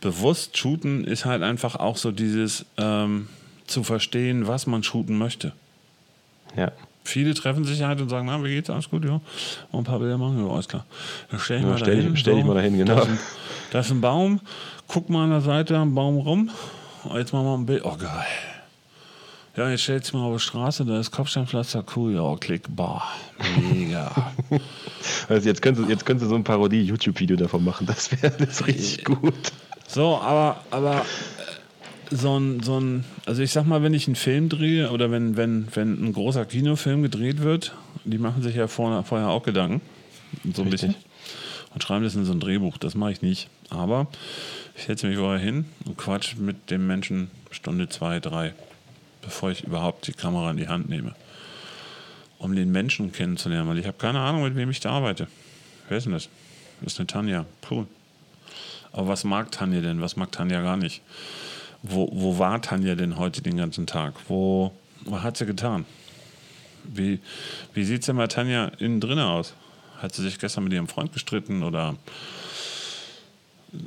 bewusst shooten ist halt einfach auch so dieses ähm, zu verstehen, was man shooten möchte. Ja. Viele treffen sich halt und sagen, na, wie geht's? Alles gut, ja. Und ein paar Bilder machen, ja, alles klar. Dann stell ich ja, mal stell dahin. Ich, stell so, ich mal dahin, genau. Da ist, ein, da ist, ein, Baum, guck mal an der Seite am Baum rum. Jetzt machen wir ein Bild. Oh, geil. Ja, jetzt stellst du mal auf die Straße, da ist Kopfsteinpflaster, cool, ja, klick, boah, mega. also jetzt könntest, du, jetzt könntest du so ein Parodie-YouTube-Video davon machen, das wäre das richtig gut. So, aber, aber so ein, so ein, also ich sag mal, wenn ich einen Film drehe oder wenn, wenn, wenn ein großer Kinofilm gedreht wird, die machen sich ja vorher, vorher auch Gedanken, so ein Richtig. bisschen, und schreiben das in so ein Drehbuch. Das mache ich nicht. Aber ich setze mich vorher hin und quatsch mit dem Menschen Stunde, zwei, drei, bevor ich überhaupt die Kamera in die Hand nehme. Um den Menschen kennenzulernen, weil ich habe keine Ahnung, mit wem ich da arbeite. Wer ist denn das? Das ist eine Tanja. Cool. Aber was mag Tanja denn? Was mag Tanja gar nicht? Wo, wo war Tanja denn heute den ganzen Tag? Wo, was hat sie getan? Wie, wie sieht es denn bei Tanja innen drin aus? Hat sie sich gestern mit ihrem Freund gestritten oder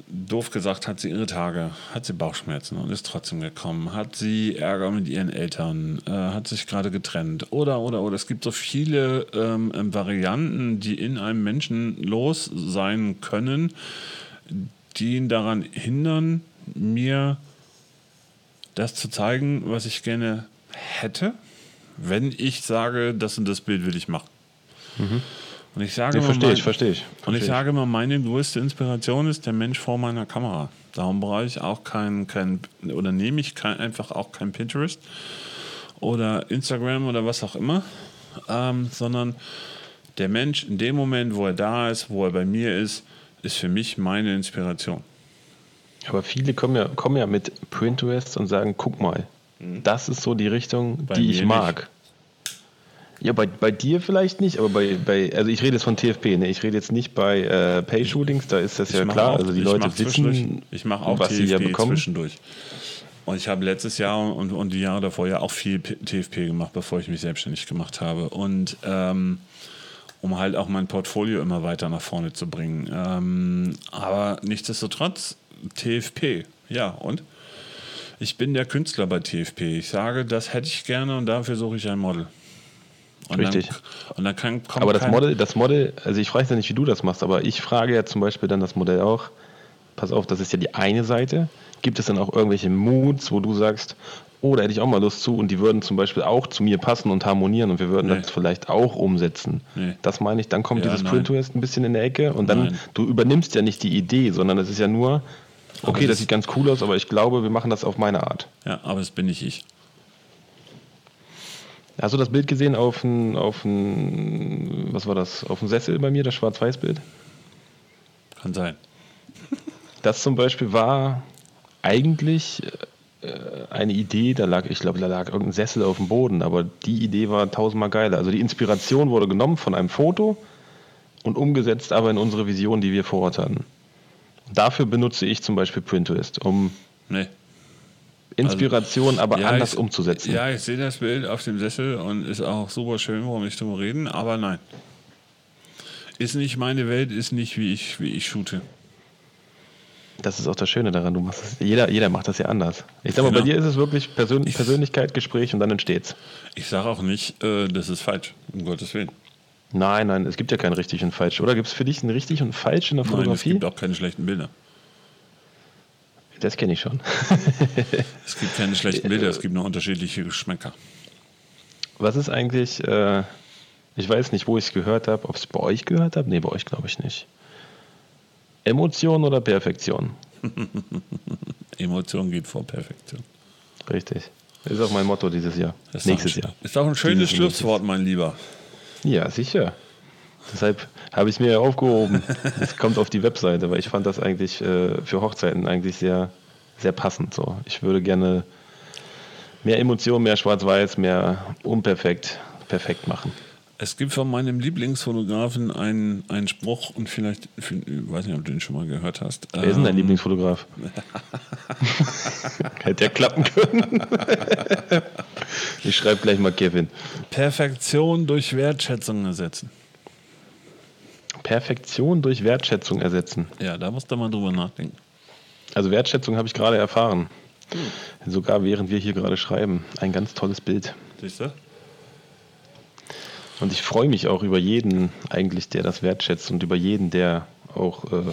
doof gesagt, hat sie ihre Tage, hat sie Bauchschmerzen und ist trotzdem gekommen, hat sie Ärger mit ihren Eltern, äh, hat sich gerade getrennt oder, oder, oder. Es gibt so viele ähm, Varianten, die in einem Menschen los sein können, die ihn daran hindern, mir das zu zeigen, was ich gerne hätte, wenn ich sage, das und das Bild will ich machen. Mhm. Und ich sage nee, verstehe ich, verstehe ich. Und ich sage immer, meine größte Inspiration ist der Mensch vor meiner Kamera. Darum brauche ich auch kein, kein oder nehme ich kein, einfach auch kein Pinterest oder Instagram oder was auch immer, ähm, sondern der Mensch in dem Moment, wo er da ist, wo er bei mir ist, ist für mich meine Inspiration. Aber viele kommen ja, kommen ja mit Pinterest und sagen, guck mal, mhm. das ist so die Richtung, bei die ich mag. Nicht. Ja, bei, bei dir vielleicht nicht, aber bei, bei also ich rede jetzt von TFP, ne? ich rede jetzt nicht bei äh, Pay-Shootings, da ist das ich ja klar, auch, also die Leute wissen, ich mache auch was TFP sie ja bekommen. zwischendurch. Und ich habe letztes Jahr und, und die Jahre davor ja auch viel TFP gemacht, bevor ich mich selbstständig gemacht habe. Und ähm, um halt auch mein Portfolio immer weiter nach vorne zu bringen. Ähm, aber nichtsdestotrotz, TFP, ja, und? Ich bin der Künstler bei TFP. Ich sage, das hätte ich gerne und dafür suche ich ein Model. Und Richtig. Dann, und dann kann, kommt aber das Model, das Model, also ich weiß ja nicht, wie du das machst, aber ich frage ja zum Beispiel dann das Modell auch, pass auf, das ist ja die eine Seite. Gibt es dann auch irgendwelche Moods, wo du sagst, oh, da hätte ich auch mal Lust zu und die würden zum Beispiel auch zu mir passen und harmonieren und wir würden nee. das vielleicht auch umsetzen. Nee. Das meine ich, dann kommt ja, dieses Print-Twist ein bisschen in der Ecke und dann, nein. du übernimmst ja nicht die Idee, sondern es ist ja nur, okay, das, das sieht ganz cool aus, aber ich glaube, wir machen das auf meine Art. Ja, aber das bin nicht ich. Hast du das Bild gesehen auf ein, auf ein, was war das, auf dem Sessel bei mir, das Schwarz-Weiß-Bild? Kann sein. Das zum Beispiel war eigentlich äh, eine Idee, da lag, ich glaube, da lag irgendein Sessel auf dem Boden, aber die Idee war tausendmal geiler. Also die Inspiration wurde genommen von einem Foto und umgesetzt aber in unsere Vision, die wir vor Ort hatten. Dafür benutze ich zum Beispiel Pinterest, um nee. Inspiration also, aber ja, anders ich, umzusetzen. Ja, ich sehe das Bild auf dem Sessel und ist auch super schön, warum nicht drüber reden, aber nein. Ist nicht meine Welt, ist nicht wie ich, wie ich shoote. Das ist auch das Schöne daran. Du machst es, jeder, jeder macht das ja anders. Ich sag mal, genau. bei dir ist es wirklich Persön ich, Persönlichkeit, Gespräch und dann entsteht's. Ich sage auch nicht, äh, das ist falsch, um Gottes Willen. Nein, nein, es gibt ja kein richtig und falsch. Oder gibt es für dich ein richtig und falsch in der Fotografie? Nein, es gibt auch keine schlechten Bilder. Das kenne ich schon. es gibt keine schlechten Bilder, es gibt nur unterschiedliche Geschmäcker. Was ist eigentlich, äh, Ich weiß nicht, wo ich es gehört habe. Ob ich es bei euch gehört habe? Nee, bei euch glaube ich nicht. Emotion oder Perfektion? Emotion geht vor Perfektion. Richtig. Ist auch mein Motto dieses Jahr. Ist Nächstes ein, Jahr. Ist auch ein schönes Schlusswort, mein Lieber. Ja, sicher. Deshalb habe ich es mir aufgehoben. Es kommt auf die Webseite, weil ich fand das eigentlich äh, für Hochzeiten eigentlich sehr, sehr passend. So. Ich würde gerne mehr Emotionen, mehr Schwarz-Weiß, mehr unperfekt, perfekt machen. Es gibt von meinem Lieblingsfotografen einen, einen Spruch und vielleicht, ich weiß nicht, ob du den schon mal gehört hast. Wer ist denn dein Ähm, Lieblingsfotograf? Hätte ja klappen können. ich schreibe gleich mal Kevin. Perfektion durch Wertschätzung ersetzen. Perfektion durch Wertschätzung ersetzen. Ja, da musst du mal drüber nachdenken. Also Wertschätzung habe ich gerade erfahren. Sogar während wir hier gerade schreiben. Ein ganz tolles Bild. Siehst du? Und ich freue mich auch über jeden eigentlich, der das wertschätzt und über jeden, der auch, äh,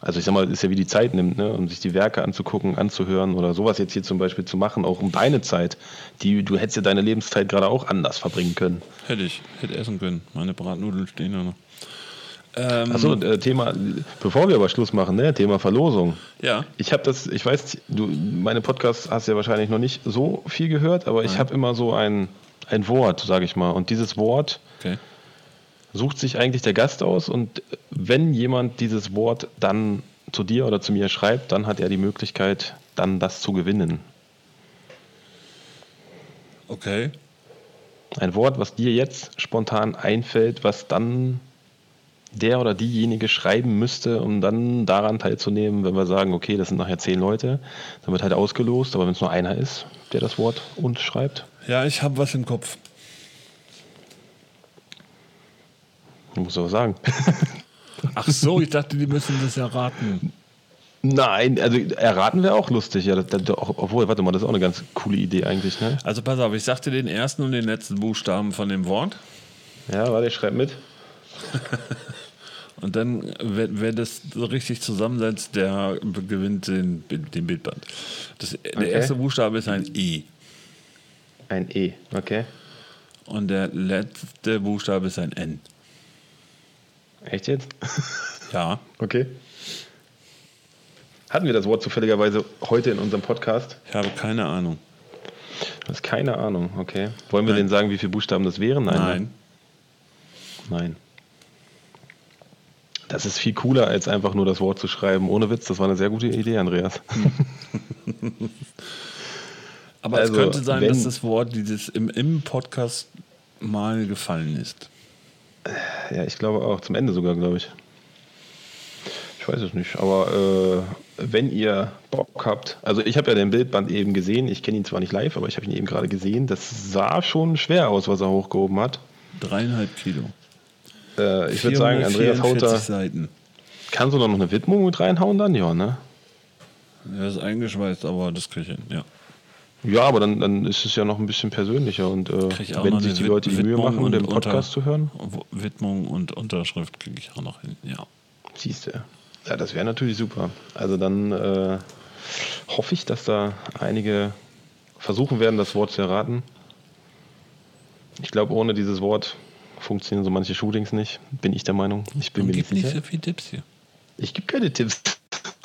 also ich sag mal, ist ja wie die Zeit nimmt, ne, um sich die Werke anzugucken, anzuhören oder sowas jetzt hier zum Beispiel zu machen, auch um deine Zeit. Die, du hättest ja deine Lebenszeit gerade auch anders verbringen können. Hätte ich, hätte essen können. Meine Bratnudeln stehen da noch. Ähm, Achso, äh, Thema, bevor wir aber Schluss machen, ne, Thema Verlosung. Ja. Ich habe das, ich weiß, du, meine Podcasts hast du ja wahrscheinlich noch nicht so viel gehört, aber ich Nein. habe immer so ein, ein Wort, sage ich mal. Und dieses Wort Okay. sucht sich eigentlich der Gast aus und wenn jemand dieses Wort dann zu dir oder zu mir schreibt, dann hat er die Möglichkeit, dann das zu gewinnen. Okay. Ein Wort, was dir jetzt spontan einfällt, was dann der oder diejenige schreiben müsste, um dann daran teilzunehmen, wenn wir sagen, okay, das sind nachher zehn Leute, dann wird halt ausgelost, aber wenn es nur einer ist, der das Wort uns schreibt, Ja, ich habe was im Kopf. muss was sagen. Ach so, ich dachte, die müssen das erraten. Nein, also erraten wäre auch lustig, ja. Das, das, obwohl, warte mal, das ist auch eine ganz coole Idee eigentlich, ne? Also pass auf, ich sagte den ersten und den letzten Buchstaben von dem Wort. Ja, warte, ich schreibe mit. Und dann, wer, wer das so richtig zusammensetzt, der gewinnt den, den Bildband. Das, Der Okay. erste Buchstabe ist ein I. Ein E, okay. Und der letzte Buchstabe ist ein N. Echt jetzt? Ja. Okay. Hatten wir das Wort zufälligerweise heute in unserem Podcast? Ich habe keine Ahnung. Das ist keine Ahnung, okay. Wollen wir Nein. denn sagen, wie viele Buchstaben das wären? ne? Nein. Nein. Das ist viel cooler, als einfach nur das Wort zu schreiben. Ohne Witz, das war eine sehr gute Idee, Andreas. Aber Also, es könnte sein, wenn- dass das Wort dieses im, im Podcast mal gefallen ist. Ja, ich glaube auch. Zum Ende sogar, glaube ich. Ich weiß es nicht. Aber äh, wenn ihr Bock habt, also ich habe ja den Bildband eben gesehen. Ich kenne ihn zwar nicht live, aber ich habe ihn eben gerade gesehen. Das sah schon schwer aus, was er hochgehoben hat. Dreieinhalb Kilo. Äh, ich würde sagen, Andreas 444 Hauter, Seiten. kannst du da noch eine Widmung mit reinhauen dann? Ja, ne? Er ist eingeschweißt, aber das kriege ich hin. Ja. Ja, aber dann, dann ist es ja noch ein bisschen persönlicher und äh, wenn sich die Leute die Mühe machen, den Podcast zu hören, Widmung und Unterschrift kriege ich auch noch hin. Ja. siehst du. Ja, das wäre natürlich super. Also dann äh, hoffe ich, dass da einige versuchen werden, das Wort zu erraten. Ich glaube, ohne dieses Wort funktionieren so manche Shootings nicht, bin ich der Meinung. Ich bin Und mir nicht gibt nicht sicher. so viele Tipps hier. Ich gebe keine Tipps.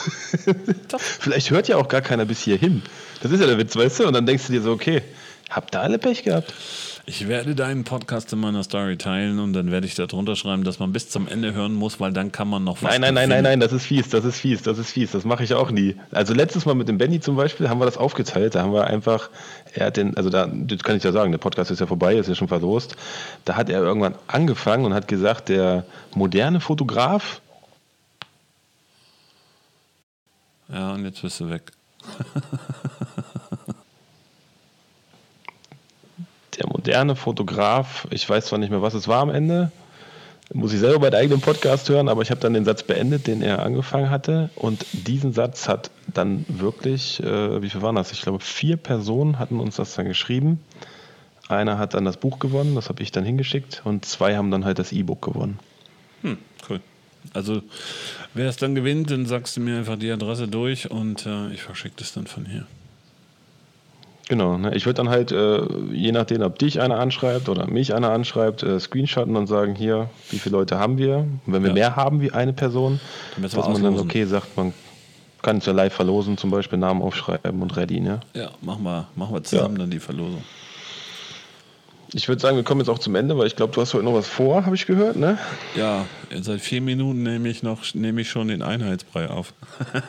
Vielleicht hört ja auch gar keiner bis hierhin. Das ist ja der Witz, weißt du? Und dann denkst du dir so, okay, habt ihr alle Pech gehabt? Ich werde deinen Podcast in meiner Story teilen und dann werde ich da drunter schreiben, dass man bis zum Ende hören muss, weil dann kann man noch was Nein, nein, nein, nein, nein, das ist fies, das ist fies, das ist fies, das mache ich auch nie. Also letztes Mal mit dem Benny zum Beispiel haben wir das aufgeteilt, da haben wir einfach, er hat den, also da, das kann ich ja sagen, der Podcast ist ja vorbei, ist ja schon verlost, da hat er irgendwann angefangen und hat gesagt, der moderne Fotograf, Ja, und jetzt bist du weg. der moderne Fotograf, ich weiß zwar nicht mehr, was es war am Ende, muss ich selber meinen eigenen Podcast hören, aber ich habe dann den Satz beendet, den er angefangen hatte. Und diesen Satz hat dann wirklich, äh, wie viel waren das? Ich glaube, vier Personen hatten uns das dann geschrieben. Einer hat dann das Buch gewonnen, das habe ich dann hingeschickt, und zwei haben dann halt das E-Book gewonnen. Hm. Also, wer es dann gewinnt, dann sagst du mir einfach die Adresse durch und äh, ich verschicke das dann von hier. Genau, ne? ich würde dann halt, äh, je nachdem, ob dich einer anschreibt oder mich einer anschreibt, äh, screenshotten und sagen, hier, wie viele Leute haben wir? Und wenn wir ja. mehr haben wie eine Person, dass man dann, okay, sagt, man kann es ja live verlosen, zum Beispiel Namen aufschreiben und ready, ne? Ja, machen wir, machen wir zusammen ja. dann die Verlosung. Ich würde sagen, wir kommen jetzt auch zum Ende, weil ich glaube, du hast heute noch was vor, habe ich gehört, ne? Ja, seit vier Minuten nehme ich noch nehme ich schon den Einheitsbrei auf.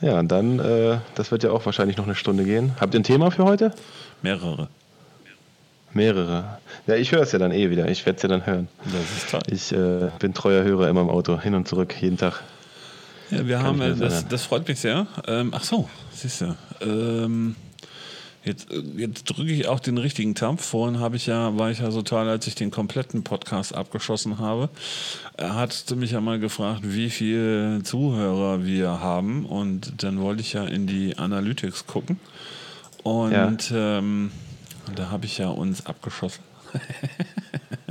ja, und dann, äh, das wird ja auch wahrscheinlich noch eine Stunde gehen. Habt ihr ein Thema für heute? Mehrere. Mehrere. Ja, ich höre es ja dann eh wieder. Ich werde es ja dann hören. Das ist toll. Ich äh, bin treuer Hörer immer im Auto, hin und zurück, jeden Tag. Ja, wir Kann haben, äh, das, das, freut mich sehr. Ähm, ach so, siehst du. Ähm, Jetzt, äh, jetzt drücke ich auch den richtigen Tampf. Vorhin habe ich ja, war ich ja so toll, als ich den kompletten Podcast abgeschossen habe. Er hat mich ja mal gefragt, wie viele Zuhörer wir haben. Und dann wollte ich ja in die Analytics gucken. Und ja. ähm, da habe ich ja uns abgeschossen.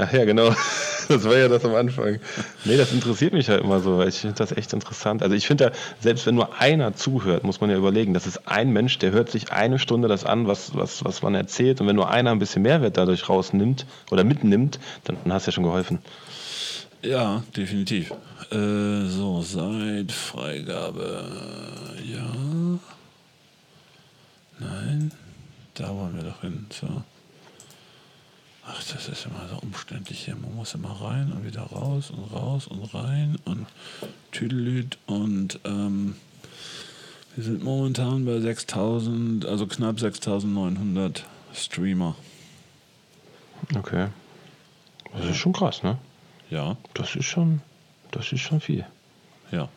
Ach ja, genau. Das war ja das am Anfang. Nee, das interessiert mich halt immer so, weil ich finde das echt interessant. Also ich finde ja, selbst wenn nur einer zuhört, muss man ja überlegen, das ist ein Mensch, der hört sich eine Stunde das an, was, was, was man erzählt. Und wenn nur einer ein bisschen Mehrwert dadurch rausnimmt oder mitnimmt, dann hast du ja schon geholfen. Ja, definitiv. Äh, so, seit Freigabe. Ja. Nein. Da wollen wir doch hin. So. Ach, das ist immer so umständlich hier. Man muss immer rein und wieder raus und raus und rein und Tüdelüt und ähm, wir sind momentan bei 6000, also knapp 6900 Streamer. Okay. Das ist schon krass, ne? Ja. Das ist schon, das ist schon viel. Ja.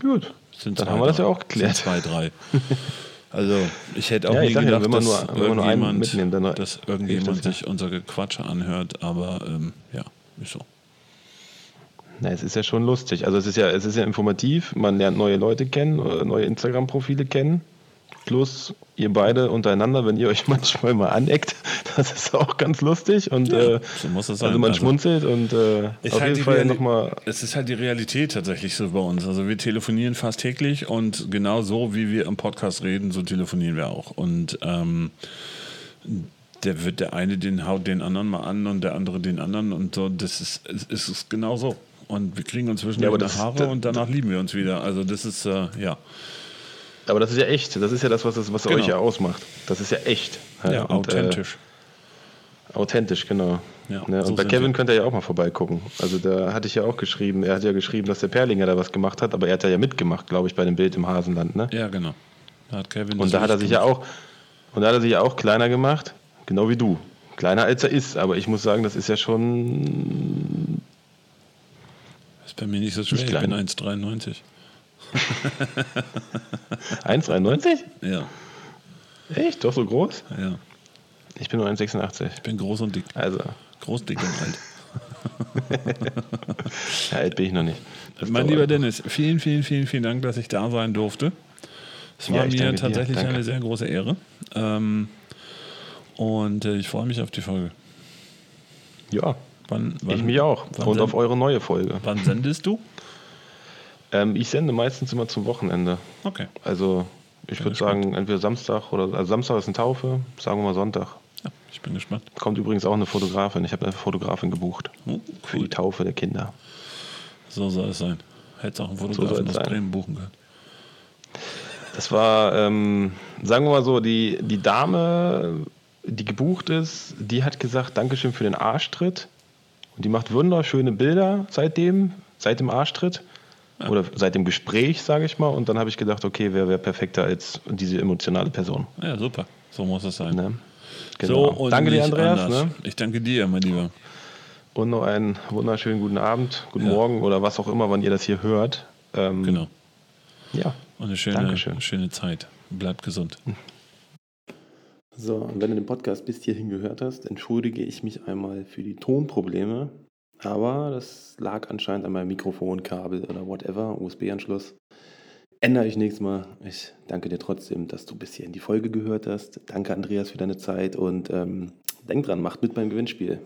Gut. Dann haben wir das ja auch geklärt. Sind zwei, drei. Also ich hätte auch ja, nie gedacht, ja, wenn man dass, nur, wenn irgendjemand, mitnehmen, dann dass irgendjemand sich unser Gequatsche anhört, aber ähm, ja, ist so. Na, es ist ja schon lustig. Also es ist ja, es ist ja informativ, man lernt neue Leute kennen, äh, neue Instagram-Profile kennen. Plus ihr beide untereinander, wenn ihr euch manchmal mal aneckt, das ist auch ganz lustig und ja, äh, so muss es sein. also man also, schmunzelt und äh, auf halt jeden Fall nochmal. Es ist halt die Realität tatsächlich so bei uns. Also wir telefonieren fast täglich und genau so wie wir im Podcast reden, so telefonieren wir auch. Und ähm, der wird der eine den haut den anderen mal an und der andere den anderen und so. Das ist, ist, ist genau so. Und wir kriegen uns zwischendurch ja, Haare das, und danach lieben wir uns wieder. Also das ist äh, ja. Aber das ist ja echt. Das ist ja das, was, das, was genau. euch ja ausmacht. Das ist ja echt. Ja, und, authentisch. Äh, authentisch, genau. Ja, ne? so und bei Kevin wir. könnt ihr ja auch mal vorbeigucken. Also da hatte ich ja auch geschrieben, er hat ja geschrieben, dass der Perlinger da was gemacht hat, aber er hat ja mitgemacht, glaube ich, bei dem Bild im Hasenland, ne? Ja, genau. Da hat Kevin und da hat er sich gemacht. ja auch und da hat er sich ja auch kleiner gemacht, genau wie du. Kleiner als er ist, aber ich muss sagen, das ist ja schon. Das ist bei mir nicht so schwer, ich bin 1,93. 1,93? Ja. Echt? Doch so groß? Ja. Ich bin nur 1,86. Ich bin groß und dick. Also. Groß, dick und alt. ja, alt bin ich noch nicht. Das mein lieber Dennis, vielen, vielen, vielen, vielen Dank, dass ich da sein durfte. Es war ja, mir tatsächlich eine sehr große Ehre. Ähm, und äh, ich freue mich auf die Folge. Ja. Wann, wann, ich mich auch. Und auf eure neue Folge. Wann sendest du? Ähm, ich sende meistens immer zum Wochenende. Okay. Also ich würde sagen, entweder Samstag oder also Samstag ist eine Taufe, sagen wir mal Sonntag. Ja, ich bin gespannt. Kommt übrigens auch eine Fotografin. Ich habe eine Fotografin gebucht oh, cool. für die Taufe der Kinder. So soll es sein. Hätte auch einen Fotografen so aus Bremen buchen können. Das war, ähm, sagen wir mal so, die, die Dame, die gebucht ist, die hat gesagt, Dankeschön für den Arschtritt. Und die macht wunderschöne Bilder seitdem, seit dem Arschtritt. Ja. Oder seit dem Gespräch, sage ich mal. Und dann habe ich gedacht, okay, wer wäre perfekter als diese emotionale Person? Ja, super. So muss es sein. Ne? Genau. So danke dir, Andreas. Ne? Ich danke dir, mein Lieber. Und noch einen wunderschönen guten Abend, guten ja. Morgen oder was auch immer, wann ihr das hier hört. Ähm, genau. Ja. Und eine schöne, schöne Zeit. Bleibt gesund. So, und wenn du den Podcast bis hierhin gehört hast, entschuldige ich mich einmal für die Tonprobleme. Aber das lag anscheinend an meinem Mikrofonkabel oder whatever, USB-Anschluss. Ändere ich nächstes Mal. Ich danke dir trotzdem, dass du bis hier in die Folge gehört hast. Danke, Andreas, für deine Zeit und ähm, denk dran, macht mit beim Gewinnspiel.